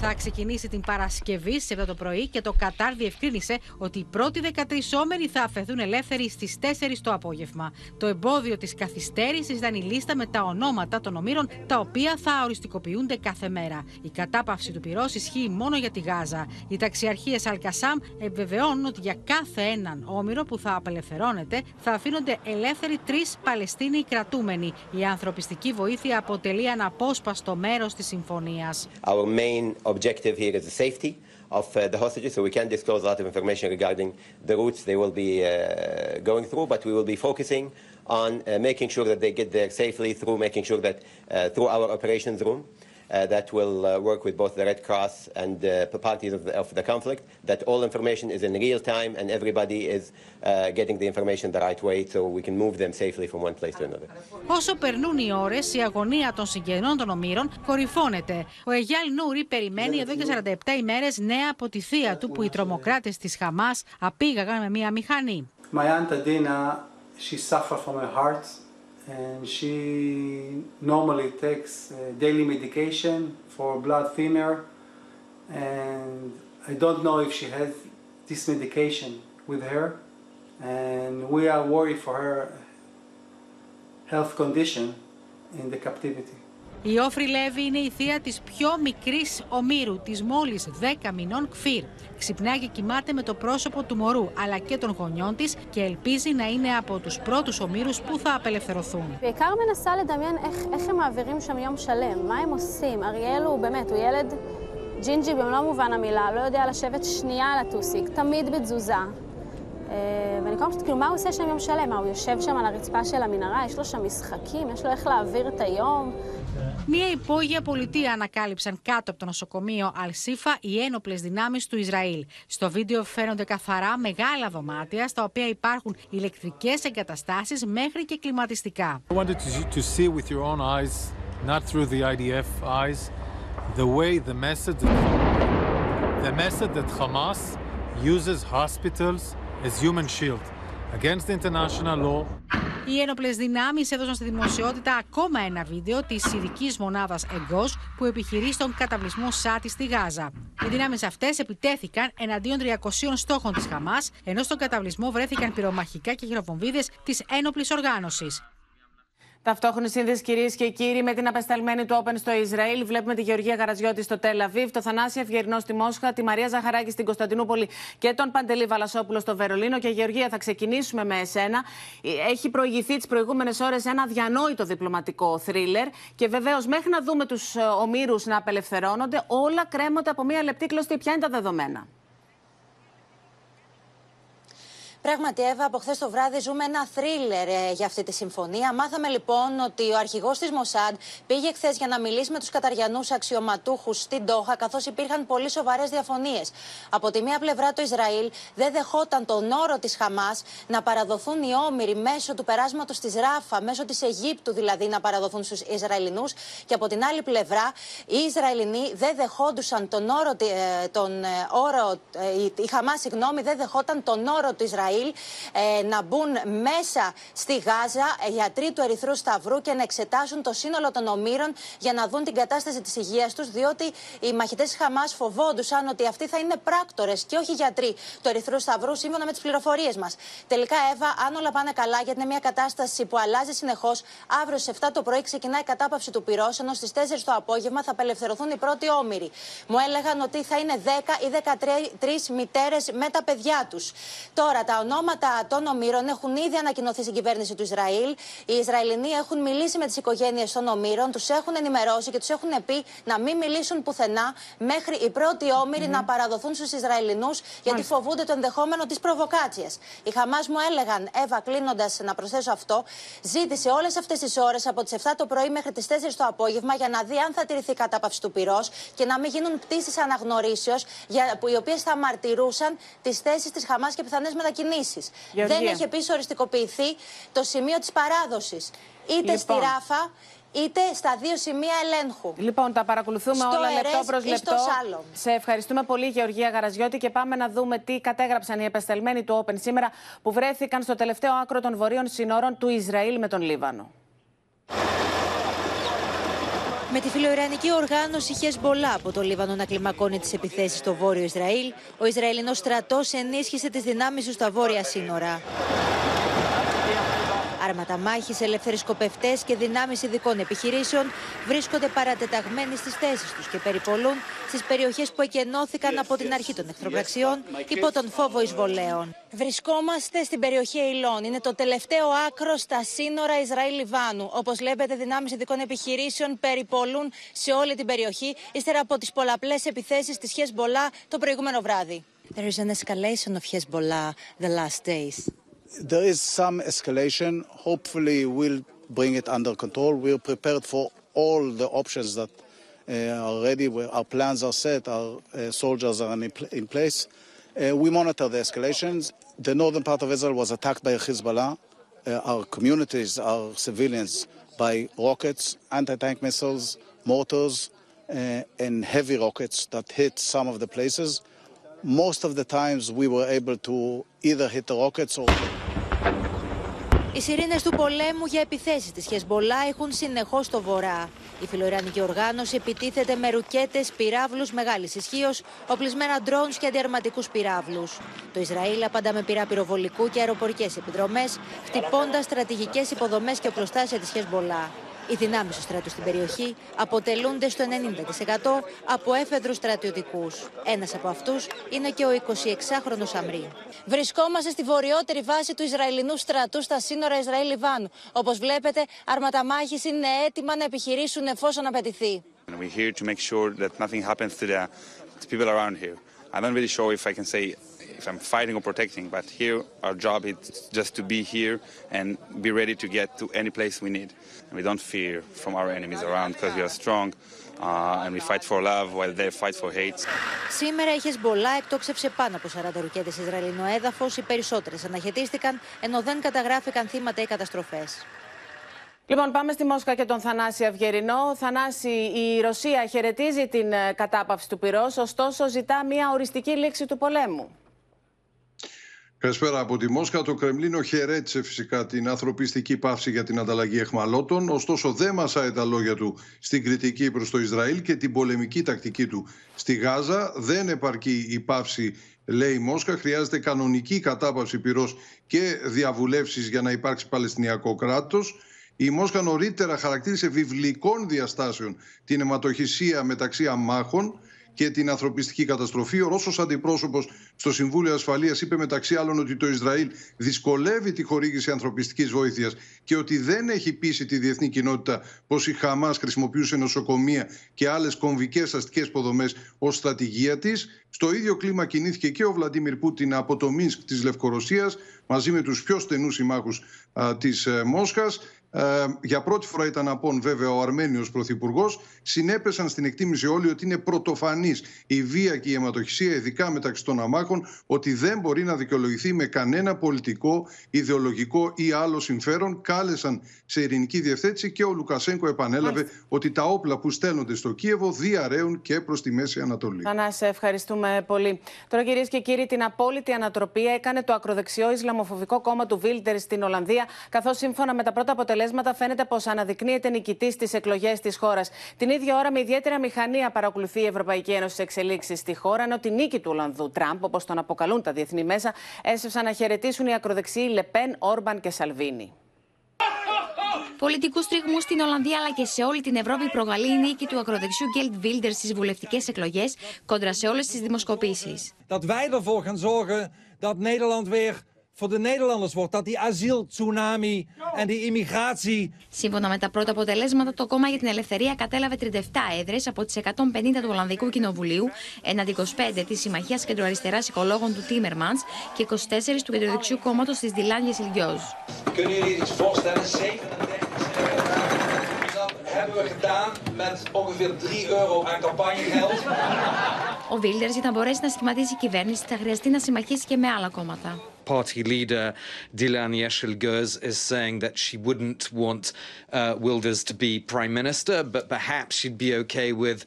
Θα ξεκινήσει την Παρασκευή στις 7 το πρωί και το Κατάρ διευκρίνησε ότι οι πρώτοι 13 όμενοι θα αφαιθούν ελεύθεροι στις 4 το απόγευμα. Το εμπόδιο της καθυστέρησης ήταν η λίστα με τα ονόματα των ομήρων, τα οποία θα οριστικοποιούνται κάθε μέρα. Η κατάπαυση του πυρός ισχύει μόνο για τη Γάζα. Οι ταξιαρχίες Αλκασάμ επιβεβαιώνουν ότι για κάθε έναν όμηρο που θα απελευθερώνεται θα αφήνονται ελεύθεροι τρεις Παλαιστίνοι κρατούμενοι. Η ανθρωπιστική βοήθεια αποτελεί αναπόσπαστο μέρος της συμφωνίας. Our main objective here is the safety of uh, the hostages, so we can't disclose a lot of information regarding the routes they will be uh, going through, but we will be focusing on uh, making sure that they get there safely through making sure that uh, through our operations room, that will uh, work with both the Red Cross and uh, parties of the, of the conflict, that all information is in real time and everybody is uh, getting the information the right way so we can move them safely from one place to another. Όσο περνούν οι ώρε, η αγωνία των συγγενών των ομήρων κορυφώνεται. Ο Αιγιάλ Νούρι περιμένει εδώ και 47 ημέρε νέα από τη θεία του που οι τρομοκράτε τη Χαμά απήγαγαν με μία μηχανή. My aunt Adina, she suffered from her heart and she normally takes uh, daily medication for blood thinner and I don't know if she has this medication with her and we are worried for her health condition in the captivity. Η Όφρη Λέβη είναι η θεία της πιο μικρής ομήρου, της μόλις 10 μηνών κφίρ. Ξυπνάει και κοιμάται με το πρόσωπο του μωρού, αλλά και των γονιών της και ελπίζει να είναι από τους πρώτους ομήρους που θα απελευθερωθούν. בעיקר מנסה לדמיין איך, איך הם מעבירים שם יום שלם, מה הם עושים. אריאל הוא באמת, הוא ילד ג'ינג'י במלוא מובן המילה, לא יודע לשבת שנייה על הטוסיק, תמיד בתזוזה. אה, ואני כל הזמן חושבת, כאילו, מה הוא עושה שם יום שלם? מה, הוא יושב שם על הרצפה של המנהרה? יש לו שם משחקים? יש לו איך להעביר את היום? Μία υπόγεια πολιτεία ανακάλυψαν κάτω από το νοσοκομείο Αλσίφα οι ένοπλες δυνάμεις του Ισραήλ. Στο βίντεο φαίνονται καθαρά μεγάλα δωμάτια στα οποία υπάρχουν ηλεκτρικές εγκαταστάσεις μέχρι και κλιματιστικά. I wanted to, to see with your own eyes, not through the IDF eyes, the way the method the method that Hamas uses hospitals as human shield against the international law. Οι ένοπλες δυνάμεις έδωσαν στη δημοσιότητα ακόμα ένα βίντεο της ειδικής μονάδας Εγκός που επιχειρεί στον καταβλισμό Σάτι στη Γάζα. Οι δυνάμεις αυτές επιτέθηκαν εναντίον 300 στόχων της Χαμάς, ενώ στον καταβλισμό βρέθηκαν πυρομαχικά και χειροβομβίδες της ένοπλης οργάνωσης. Ταυτόχρονη σύνδεση, κυρίες και κύριοι, με την απεσταλμένη του Όπεν στο Ισραήλ. Βλέπουμε τη Γεωργία Γαραζιώτη στο Τελ Αβίβ, το Θανάση Ευγερινό στη Μόσχα, τη Μαρία Ζαχαράκη στην Κωνσταντινούπολη και τον Παντελή Βαλασόπουλο στο Βερολίνο. Και Γεωργία, θα ξεκινήσουμε με εσένα. Έχει προηγηθεί τις προηγούμενες ώρες ένα διανόητο διπλωματικό θρίλερ. Και βεβαίως, μέχρι να δούμε τους ομήρους να απελευθερώνονται, όλα κρέμονται από μία λεπτή κλωστή. Ποια είναι τα δεδομένα; Πράγματι, Εύα, από χθες το βράδυ ζούμε ένα θρίλερ ε, για αυτή τη συμφωνία. Μάθαμε λοιπόν ότι ο αρχηγός της Μοσάντ πήγε χθες για να μιλήσει με τους καταριανούς αξιωματούχους στην Τόχα, καθώς υπήρχαν πολύ σοβαρές διαφωνίες. Από τη μία πλευρά, το Ισραήλ δεν δεχόταν τον όρο της Χαμάς να παραδοθούν οι όμοιροι μέσω του περάσματος της Ράφα, μέσω της Αιγύπτου δηλαδή, να παραδοθούν στους Ισραηλινούς. Και από την άλλη πλευρά, οι Ισραηλινοί δεν δεχόντουσαν τον όρο, ε, τον ε, όρο η Χαμάς, συγγνώμη, δεν δεχόταν τον όρο του Ισραήλ ε, να μπουν μέσα στη Γάζα ε, γιατροί του Ερυθρού Σταυρού και να εξετάσουν το σύνολο των ομήρων για να δουν την κατάσταση της υγείας τους, διότι οι μαχητές της Χαμάς φοβόντουσαν ότι αυτοί θα είναι πράκτορες και όχι γιατροί του Ερυθρού Σταυρού, σύμφωνα με τις πληροφορίες μας. Τελικά, Εύα, αν όλα πάνε καλά, γιατί είναι μια κατάσταση που αλλάζει συνεχώς, αύριο στις 7 το πρωί ξεκινάει η κατάπαυση του πυρός, ενώ στις 4 το απόγευμα θα απελευθερωθούν οι πρώτοι όμοιροι. Μου έλεγαν ότι θα είναι 10 ή 13 μητέρες με τα παιδιά τους. Τώρα, τα ονόματα των ομήρων έχουν ήδη ανακοινωθεί στην κυβέρνηση του Ισραήλ. Οι Ισραηλινοί έχουν μιλήσει με τις οικογένειες των ομήρων, τους έχουν ενημερώσει και τους έχουν πει να μην μιλήσουν πουθενά μέχρι οι πρώτοι όμοιροι να παραδοθούν στους Ισραηλινούς, γιατί φοβούνται το ενδεχόμενο της προβοκάτσιας. Οι Χαμάς μου έλεγαν, Εύα, κλείνοντας να προσθέσω αυτό, ζήτησε όλες αυτές τις ώρες από τις 7 το πρωί μέχρι τις 4 το απόγευμα για να δει αν θα τηρηθεί η κατάπαυση του πυρός και να μην γίνουν πτήσεις αναγνωρίσεως, οι οποίες θα μαρτυρούσαν τις θέσεις της Χαμάς και πιθανές μετακινήσεις κινήσεις. Γεωργία. Δεν έχει επίσης οριστικοποιηθεί το σημείο της παράδοσης. Είτε στη Λοιπόν. Ράφα, είτε στα δύο σημεία ελέγχου. Λοιπόν, τα παρακολουθούμε Στο όλα Ερές λεπτό προς ή λεπτό. στο Σάλομ. Σε ευχαριστούμε πολύ, Γεωργία Γαραζιώτη, και πάμε να δούμε τι κατέγραψαν οι επεστελμένοι του Open σήμερα που βρέθηκαν στο τελευταίο άκρο των βορείων συνόρων του Ισραήλ με τον Λίβανο. Με τη φιλοϊρανική οργάνωση Χεσμολά από το Λίβανο να κλιμακώνει τις επιθέσεις στο βόρειο Ισραήλ, ο Ισραηλινός στρατός ενίσχυσε τις δυνάμεις του στα βόρεια σύνορα. Αρματαμάχοι, ελεύθεροι σκοπευτές και δυνάμεις ειδικών επιχειρήσεων βρίσκονται παρατεταγμένοι στις θέσεις τους και περιπολούν στις περιοχές που εκενώθηκαν από την αρχή των εχθροπραξιών υπό τον φόβο εισβολέων. Βρισκόμαστε στην περιοχή Ειλών. Είναι το τελευταίο άκρο στα σύνορα Ισραήλ-Λιβάνου. Όπως βλέπετε, δυνάμεις ειδικών επιχειρήσεων περιπολούν σε όλη την περιοχή ύστερα από τις πολλαπλές επιθέσεις της Χεσμολά το προηγούμενο βράδυ. There is an escalation of Hezbollah the last days. There is some escalation. Hopefully, we'll bring it under control. We're prepared for all the options that uh, are ready. Our plans are set, our uh, soldiers are in, pl- in place. Uh, we monitor the escalations. The northern part of Israel was attacked by Hezbollah. Uh, our communities, our civilians, by rockets, anti-tank missiles, mortars, uh, and heavy rockets that hit some of the places. Most of the times, we were able to either hit the rockets or Οι σιρήνες του πολέμου για επιθέσεις της Χεσμολά έχουν συνεχώς στο βορρά. Η φιλοϊρανική οργάνωση επιτίθεται με ρουκέτες, πυράβλους μεγάλης ισχύως, οπλισμένα ντρόουν και αντιαρματικούς πυράβλους. Το Ισραήλ απαντά με πυρά πυροβολικού και αεροπορικές επιδρομές, χτυπώντας στρατηγικές υποδομές και οπλοστάσια της Χεσμολά. Οι δυνάμεις του στρατού στην περιοχή αποτελούνται στο 90% από έφεδρους στρατιωτικούς. Ένας από αυτούς είναι και ο 26χρονο Αμρή. Βρισκόμαστε στη βορειότερη βάση του Ισραηλινού στρατού στα σύνορα Ισραήλ-Λιβάνου. Όπως βλέπετε, αρματαμάχοι είναι έτοιμα να επιχειρήσουν εφόσον απαιτηθεί. And we're here to make sure that nothing happens to the to people around here. I'm not really sure if I can say if I'm fighting or protecting, but here our job is just to be here and be ready to get to any place we need. And we don't fear from our enemies around because we are strong uh, and we fight for love while they fight for hate. Σήμερα η Χεσμολά εκτόξευσε πάνω από 40 ρουκέτε σε Ισραηλινό έδαφος. Οι περισσότερες αναχαιτίστηκαν, ενώ δεν καταγράφηκαν θύματα ή καταστροφές. Λοιπόν, πάμε στη Μόσχα και τον Θανάση Αυγερινό. Θανάση, η Ρωσία χαιρετίζει την ε, κατάπαυση του πυρός, ωστόσο ζητά μια οριστική λήξη του πολέμου. Καλησπέρα από τη Μόσχα. Το Κρεμλίνο χαιρέτησε φυσικά την ανθρωπιστική πάυση για την ανταλλαγή εχμαλώτων. Ωστόσο, δεν μασάει τα λόγια του στην κριτική προς το Ισραήλ και την πολεμική τακτική του στη Γάζα. Δεν επαρκεί η πάυση, λέει η Μόσχα. Χρειάζεται κανονική κατάπαυση πυρός και διαβουλεύσεις για να υπάρξει Παλαιστινιακό κράτος. Η Μόσχα νωρίτερα χαρακτήρισε βιβλικών διαστάσεων την αιματοχυσία μεταξύ αμάχων και την ανθρωπιστική καταστροφή. Ο Ρώσος αντιπρόσωπος στο Συμβούλιο Ασφαλείας είπε μεταξύ άλλων ότι το Ισραήλ δυσκολεύει τη χορήγηση ανθρωπιστικής βοήθειας και ότι δεν έχει πείσει τη διεθνή κοινότητα πως η Χαμάς χρησιμοποιούσε νοσοκομεία και άλλες κομβικές αστικές υποδομές ως στρατηγία της. Στο ίδιο κλίμα κινήθηκε και ο Βλαντίμιρ Πούτιν από το Μίνσκ της Λευκορωσίας μαζί με τους πιο στενούς συμμάχους α, της ε, Μόσχας. Ε, για πρώτη φορά ήταν απόν βέβαια ο Αρμένιος Πρωθυπουργός. Συνέπεσαν στην εκτίμηση όλοι ότι είναι πρωτοφανής η βία και η αιματοχυσία, ειδικά μεταξύ των αμάχων, ότι δεν μπορεί να δικαιολογηθεί με κανένα πολιτικό, ιδεολογικό ή άλλο συμφέρον. Κάλεσαν σε ειρηνική διευθέτηση και ο Λουκασέγκο επανέλαβε ότι τα όπλα που στέλνονται στο Κίεβο διαραίουν και προς τη Μέση Ανατολή. Θανάση, ευχαριστούμε πολύ. Τώρα, κυρίες και κύριοι, την απόλυτη ανατροπή έκανε το ακροδεξιό Ισλαμοφοβικό κόμμα του Βίλτερ στην Ολλανδία, καθώς σύμφωνα με τα πρώτα αποτελέσματα φαίνεται πως αναδεικνύεται νικητής στις εκλογές της χώρας. Την ίδια ώρα, με ιδιαίτερα μηχανία παρακολουθεί η Ευρωπαϊκή Ένωση εξελίξεις στη χώρα, ενώ τη νίκη του Ολλανδού Τραμπ, όπως τον αποκαλούν τα διεθνή μέσα, έσευσαν να χαιρετήσουν οι ακροδεξιοί Λεπέν, Όρμπαν και Σαλβίνη. Πολιτικούς τριγμού στην Ολλανδία αλλά και σε όλη την Ευρώπη προκαλεί η νίκη του ακροδεξιού Γκέλτ Βίλντερ στις βουλευτικές εκλογές κόντρα σε όλες τις δημοσκοπήσεις. dat wij ervoor gaan zorgen dat Nederland weer voor de Nederlanders wordt. Dat die asieltsunami en die immigratie. Σύμφωνα με τα πρώτα αποτελέσματα, το κόμμα για την ελευθερία κατέλαβε 37 έδρες από τις 150 του Ολλανδικού Κοινοβουλίου, έναντι 25 της Συμμαχίας Κεντροαριστεράς Οικολόγων του Τίμερμαντς και 24 του κεντροδεξιού κόμματος της Διλάνια Ηλιόζ. Kunnen jullie iets voorstellen? 37 Dat hebben we gedaan met ongeveer 3 euro aan campagnegeld. [LAUGHS] Ο Βίλντερ, για να μπορέσει να σχηματίσει κυβέρνηση, θα χρειαστεί να συμμαχίσει και με άλλα κόμματα. Party leader Dilan Yeşil Göz is saying that she wouldn't want uh, Wilders to be prime minister, but perhaps she'd be okay with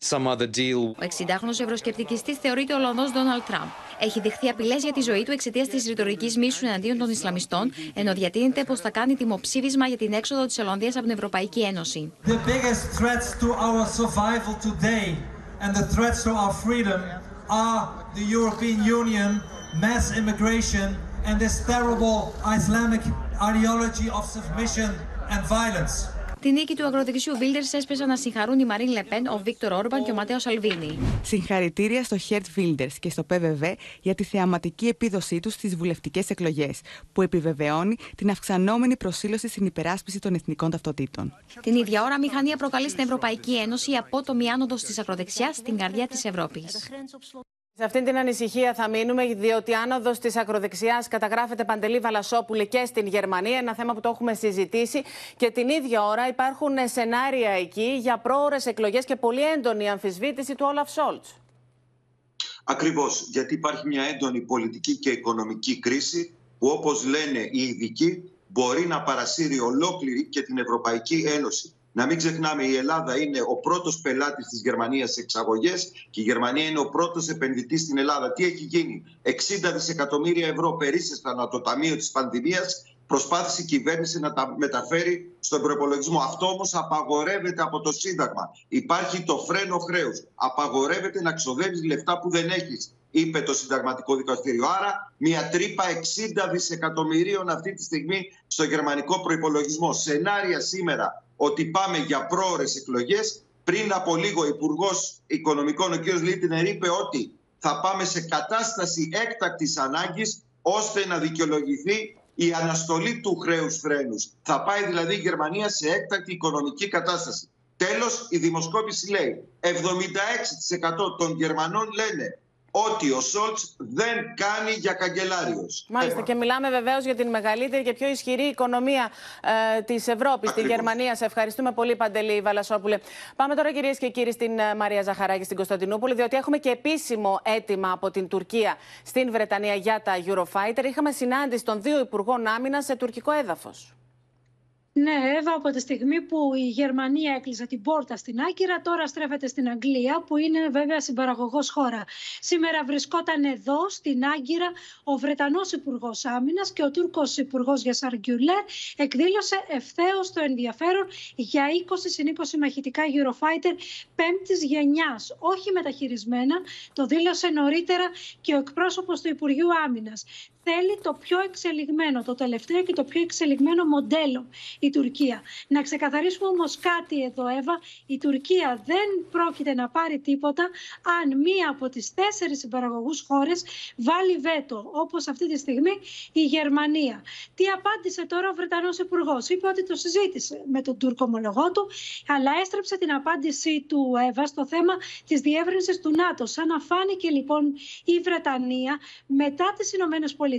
some other deal. Ο 60χρονο ευρωσκεπτικιστής θεωρείται ο Ολλανδός Ντόναλτ Τραμπ. Έχει δεχθεί απειλές για τη ζωή του εξαιτίας της ρητορικής μίσου εναντίον των Ισλαμιστών, ενώ διατείνεται πως θα κάνει δημοψήφισμα για την έξοδο της Ολλανδίας από την Ευρωπαϊκή Ένωση. The biggest threats to our survival today and the threats to our freedom are the European Union, mass immigration, and this terrible Islamic ideology of submission and violence. Τη νίκη του αγροδικησίου Βίλτερς έσπεσαν να συγχαρούν η Μαρίν Λεπέν, ο Βίκτορ Όρμπαν και ο Ματέο Σαλβίνη. Συγχαρητήρια στο Χέρτ Βίλτερς και στο ΠΒΒ για τη θεαματική επίδοσή τους στις βουλευτικές εκλογές, που επιβεβαιώνει την αυξανόμενη προσήλωση στην υπεράσπιση των εθνικών ταυτοτήτων. Την ίδια ώρα, μηχανία προκαλεί στην Ευρωπαϊκή Ένωση η απότομη άνοδος της ακροδεξιάς στην καρδιά της Ευρώπης. Σε αυτήν την ανησυχία θα μείνουμε, διότι η άνοδος της ακροδεξιάς καταγράφεται παντελή Βαλασόπουλη και στην Γερμανία. Ένα θέμα που το έχουμε συζητήσει. Και την ίδια ώρα υπάρχουν σενάρια εκεί για πρόορε εκλογές και πολύ έντονη αμφισβήτηση του Όλαφ Σόλτς. Ακριβώς. Γιατί υπάρχει μια έντονη πολιτική και οικονομική κρίση που, όπως λένε οι ειδικοί, μπορεί να παρασύρει ολόκληρη και την Ευρωπαϊκή Ένωση. Να μην ξεχνάμε, η Ελλάδα είναι ο πρώτος πελάτης της Γερμανίας σε εξαγωγές και η Γερμανία είναι ο πρώτος επενδυτής στην Ελλάδα. Τι έχει γίνει, 60 δισεκατομμύρια ευρώ περίσσεσταν από το Ταμείο της Πανδημίας, προσπάθησε η κυβέρνηση να τα μεταφέρει στον προπολογισμό. Αυτό όμως απαγορεύεται από το Σύνταγμα. Υπάρχει το φρένο χρέους. Απαγορεύεται να ξοδεύει λεφτά που δεν έχεις είπε το Συνταγματικό Δικαστήριο. Άρα, μια τρύπα 60 δισεκατομμυρίων αυτή τη στιγμή στο γερμανικό προπολογισμό. Σενάρια σήμερα ότι πάμε για πρόορε εκλογές. Πριν από λίγο ο Υπουργός Οικονομικών, ο κ. Λίτινερ, είπε ότι θα πάμε σε κατάσταση έκτακτης ανάγκης ώστε να δικαιολογηθεί η αναστολή του χρέους φρένους. Θα πάει δηλαδή η Γερμανία σε έκτακτη οικονομική κατάσταση. Τέλος, η δημοσκόπηση λέει 76% των Γερμανών λένε ότι ο Σόλτς δεν κάνει για καγκελάριος. Μάλιστα. Και μιλάμε βεβαίως για την μεγαλύτερη και πιο ισχυρή οικονομία ε, της Ευρώπης, τη Γερμανία. Σε ευχαριστούμε πολύ, Παντελή Βαλασόπουλε. Πάμε τώρα, κυρίες και κύριοι, στην ε, Μαρία Ζαχαράκη στην Κωνσταντινούπολη, διότι έχουμε και επίσημο αίτημα από την Τουρκία στην Βρετανία για τα Eurofighter. Είχαμε συνάντηση των δύο Υπουργών Άμυνας σε τουρκικό έδαφος. Ναι, Εύα, από τη στιγμή που η Γερμανία έκλεισε την πόρτα στην Άκυρα, τώρα στρέφεται στην Αγγλία, που είναι βέβαια συμπαραγωγός χώρα. Σήμερα βρισκόταν εδώ, στην Άγκυρα, ο Βρετανός Υπουργός Άμυνας και ο Τούρκος Υπουργός Γιασάρ Γκιουλέρ εκδήλωσε ευθέως το ενδιαφέρον για 20 συν 20 μαχητικά Eurofighter πέμπτης γενιάς. Όχι μεταχειρισμένα, το δήλωσε νωρίτερα και ο εκπρόσωπος του Υπουργείου Άμυνας θέλει το πιο εξελιγμένο, το τελευταίο και το πιο εξελιγμένο μοντέλο η Τουρκία. Να ξεκαθαρίσουμε όμως κάτι εδώ, Εύα. Η Τουρκία δεν πρόκειται να πάρει τίποτα αν μία από τις τέσσερις συμπαραγωγούς χώρες βάλει βέτο, όπως αυτή τη στιγμή η Γερμανία. Τι απάντησε τώρα ο Βρετανός Υπουργός; Είπε ότι το συζήτησε με τον Τούρκο ομολογό του, αλλά έστρεψε την απάντησή του, Εύα, στο θέμα της διεύρυνσης του ΝΑΤΟ. Σαν να φάνηκε λοιπόν η Βρετανία μετά τις Ηνωμένες Πολιτείες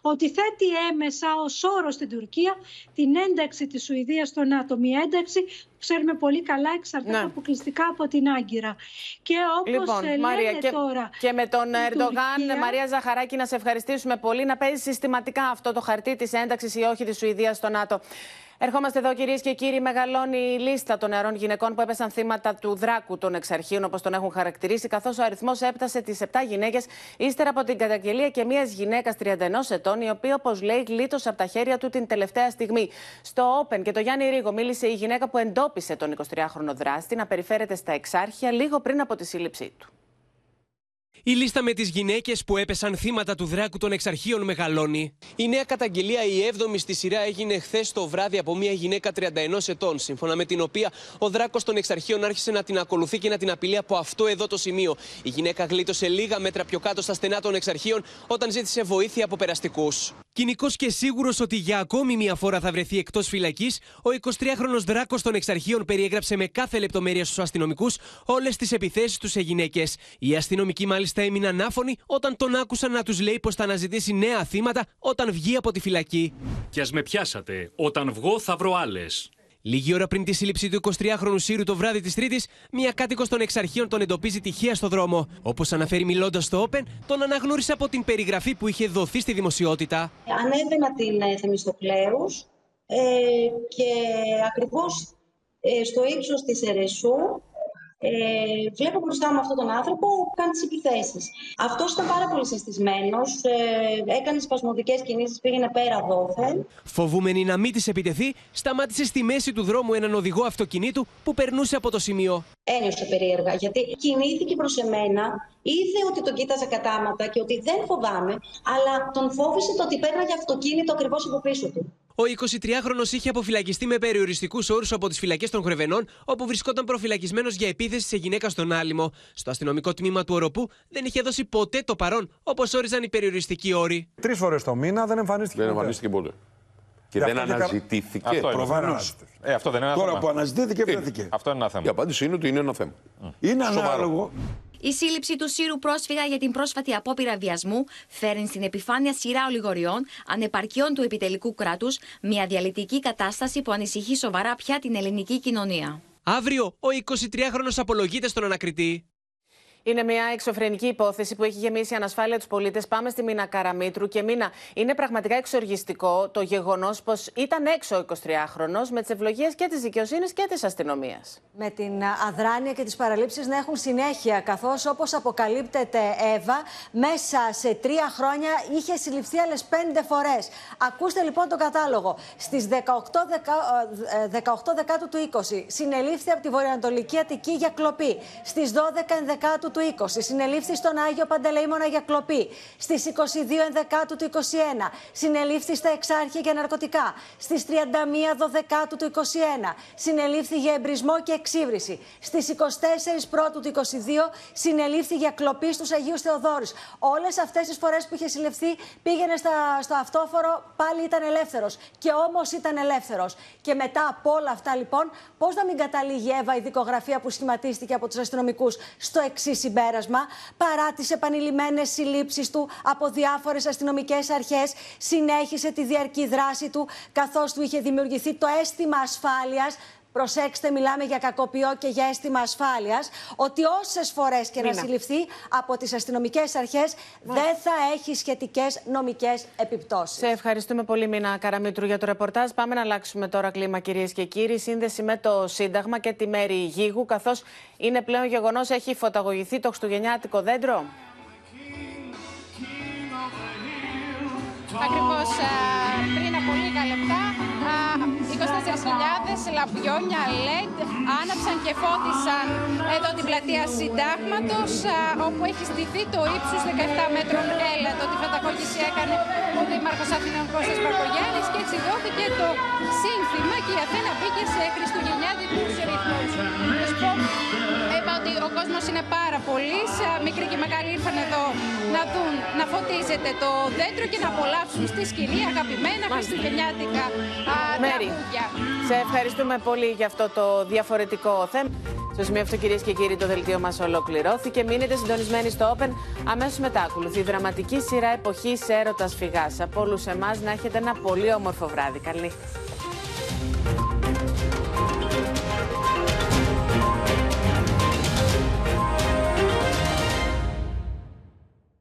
ότι θέτει έμεσα ως όρο στην Τουρκία την ένταξη της Σουηδίας στο ΝΑΤΟ. Μια ένταξη που ξέρουμε πολύ καλά εξαρτάται ναι. αποκλειστικά από την Άγκυρα. Και όπως λοιπόν, Μαρία, και, τώρα... Και με τον Ερντογάν, Τουρκία... Μαρία Ζαχαράκη, να σε ευχαριστήσουμε πολύ. Να παίζει συστηματικά αυτό το χαρτί της ένταξης ή όχι της Σουηδίας στο ΝΑΤΟ. Ερχόμαστε εδώ, κυρίες και κύριοι. Μεγαλώνει η λίστα των νεαρών γυναικών που έπεσαν θύματα του δράκου των εξαρχείων, όπως τον έχουν χαρακτηρίσει, καθώς ο αριθμός έπτασε τις 7 γυναίκες, ύστερα από την καταγγελία και μιας γυναίκας 31 ετών, η οποία, όπως λέει, γλίτωσε από τα χέρια του την τελευταία στιγμή. Στο Open και το Γιάννη Ρίγο μίλησε η γυναίκα που εντόπισε τον 23χρονο δράστη να περιφέρεται στα εξάρχεια λίγο πριν από τη σύλληψή του. Η λίστα με τις γυναίκες που έπεσαν θύματα του δράκου των εξαρχείων μεγαλώνει. Η νέα καταγγελία, η 7η στη σειρά, έγινε χθες το βράδυ από μια γυναίκα 31 ετών, σύμφωνα με την οποία ο δράκος των εξαρχείων άρχισε να την ακολουθεί και να την απειλεί από αυτό εδώ το σημείο. Η γυναίκα γλίτωσε λίγα μέτρα πιο κάτω στα στενά των εξαρχείων όταν ζήτησε βοήθεια από περαστικούς. Κοινικός και σίγουρος ότι για ακόμη μία φορά θα βρεθεί εκτός φυλακής, ο 23χρονο δράκος των εξαρχείων περιέγραψε με κάθε λεπτομέρεια στους αστυνομικούς όλες τις επιθέσεις τους σε γυναίκες. Οι αστυνομικοί μάλιστα έμειναν άφωνοι όταν τον άκουσαν να τους λέει πως θα αναζητήσει νέα θύματα όταν βγει από τη φυλακή. Κι ας με πιάσατε. Όταν βγω θα βρω άλλες. Λίγη ώρα πριν τη σύλληψη του 23χρονου Σύρου το βράδυ της Τρίτης, μια κάτοικος των εξαρχείων τον εντοπίζει τυχαία στο δρόμο. Όπως αναφέρει μιλώντας στο Open, τον αναγνώρισε από την περιγραφή που είχε δοθεί στη δημοσιότητα. Ανέβαινα την ε, Θεμιστοκλέους ε, και ακριβώς ε, στο ύψος της Ερεσού ε, βλέπω μπροστά μου αυτόν τον άνθρωπο που κάνει τις επιθέσεις. Αυτός ήταν πάρα πολύ συστισμένος, ε, έκανε σπασμωδικές κινήσεις, πήγαινε πέρα δόθεν. Φοβούμενη να μην της επιτεθεί, σταμάτησε στη μέση του δρόμου έναν οδηγό αυτοκινήτου που περνούσε από το σημείο. Ένιωσε περίεργα, γιατί κινήθηκε προς εμένα, είδε ότι τον κοίταζε κατάματα και ότι δεν φοβάμαι, αλλά τον φόβησε το ότι πέρναγε αυτοκίνητο ακριβώς από πίσω του. Ο 23χρονο είχε αποφυλακιστεί με περιοριστικούς όρους από τις φυλακές των Χρεβενών, όπου βρισκόταν προφυλακισμένος για επίθεση σε γυναίκα στον Άλυμο. Στο αστυνομικό τμήμα του Οροπού δεν είχε δώσει ποτέ το παρόν, όπως όριζαν οι περιοριστικοί όροι. Τρεις φορές το μήνα δεν εμφανίστηκε Δεν ποτέ. εμφανίστηκε ποτέ. Και Γι' δεν αυτό και κα- αναζητήθηκε. Αυτό είναι. Προφανώς. Ε, αυτό δεν είναι ένα Τώρα θέμα. που αναζητήθηκε, Είναι; βρέθηκε. Αυτό είναι ένα θέμα. Η απάντηση είναι ότι είναι ένα θέμα. Είναι Σοβαρό. ανάλογο. Η σύλληψη του Σύρου πρόσφυγα για την πρόσφατη απόπειρα βιασμού φέρνει στην επιφάνεια σειρά ολιγοριών, ανεπαρκειών του επιτελικού κράτους, μια διαλυτική κατάσταση που ανησυχεί σοβαρά πια την ελληνική κοινωνία. Αύριο, ο 23χρονο απολογείται στον ανακριτή. Είναι μια εξωφρενική υπόθεση που έχει γεμίσει ανασφάλεια τους πολίτες. Πάμε στη Μίνα Καραμίτρου. Και Μίνα, είναι πραγματικά εξοργιστικό το γεγονός πως ήταν έξω ο 23χρονο με τις ευλογίες και της δικαιοσύνης και της αστυνομίας. με την αδράνεια και τις παραλήψεις να έχουν συνέχεια, καθώς όπως αποκαλύπτεται Εύα, μέσα σε τρία χρόνια είχε συλληφθεί άλλες πέντε φορές. Ακούστε λοιπόν τον κατάλογο. Στις 18, δεκα, ε, 18 Δεκάτου του 20 συνελήφθη από τη Βορειοανατολική Αττική για κλοπή. Στις 12 Ενδεκάτου του 20 συνελήφθη στον Άγιο Παντελεήμονα για κλοπή. Στις 22 Ενδεκάτου του 21 συνελήφθη στα Εξάρχεια για ναρκωτικά. Στις 31 Δωδεκάτου του 21 συνελήφθη για εμπρισμό και εξύβριση. Στις 24 Πρώτου του 22 συνελήφθη για κλοπή στους Αγίους Θεοδόρους. Όλες αυτές τις φορές που είχε συλληφθεί πήγαινε στα, στο αυτόφορο, πάλι ήταν ελεύθερος. Και όμως ήταν ελεύθερος. Και μετά από όλα αυτά λοιπόν, πώς να μην καταλήγει η Εύα η δικογραφία που σχηματίστηκε από τους αστυνομικούς στο εξής συμπέρασμα, παρά τις επανειλημμένες συλλήψεις του από διάφορες αστυνομικές αρχές, συνέχισε τη διαρκή δράση του, καθώς του είχε δημιουργηθεί το αίσθημα ασφάλειας Προσέξτε, μιλάμε για κακοποιό και για αίσθημα ασφάλειας. Ότι όσες φορές και να Μίνα. συλληφθεί από τις αστυνομικές αρχές δεν θα έχει σχετικές νομικές επιπτώσεις. Σε ευχαριστούμε πολύ, Μίνα Καραμίτρου, για το ρεπορτάζ. Πάμε να αλλάξουμε τώρα κλίμα, κυρίες και κύριοι. Σύνδεση με το Σύνταγμα και τη μέρη Γίγου, καθώς είναι πλέον γεγονός, έχει φωταγωγηθεί το Χριστουγεννιάτικο δέντρο. Ακριβώς πριν από λίγα λεπτά, α, 24.000 λαμπιόνια LED άναψαν και φώτισαν εδώ την πλατεία Συντάγματος, όπου έχει στηθεί το ύψος 17 μέτρων έλατο. Τη φωταγώγηση έκανε ο Δήμαρχος Αθηνών Κώστας Μπαρκογιάννης και έτσι δόθηκε το σύνθημα και η Αθήνα μπήκε σε χριστουγεννιάτικους ρυθμούς. Να σου πω, είπα ότι ο κόσμος είναι πάρα πολύς. Μικροί και μεγάλοι ήρθαν εδώ να δουν, να φωτίζεται το δέντρο και να απολαύσουν στη σκηνή αγαπημένα χριστουγεννιάτικα α, Μέρη, τραγούδια. σε ευχαριστούμε πολύ για αυτό το διαφορετικό θέμα. Στο σημείο αυτό, κυρίες και κύριοι, το δελτίο μας ολοκληρώθηκε. Μείνετε συντονισμένοι στο Open. Αμέσως μετά ακολουθεί η δραματική σειρά εποχής έρωτας φυγάς. Από όλους εμάς να έχετε ένα πολύ όμορφο βράδυ. Καλή νύχτα.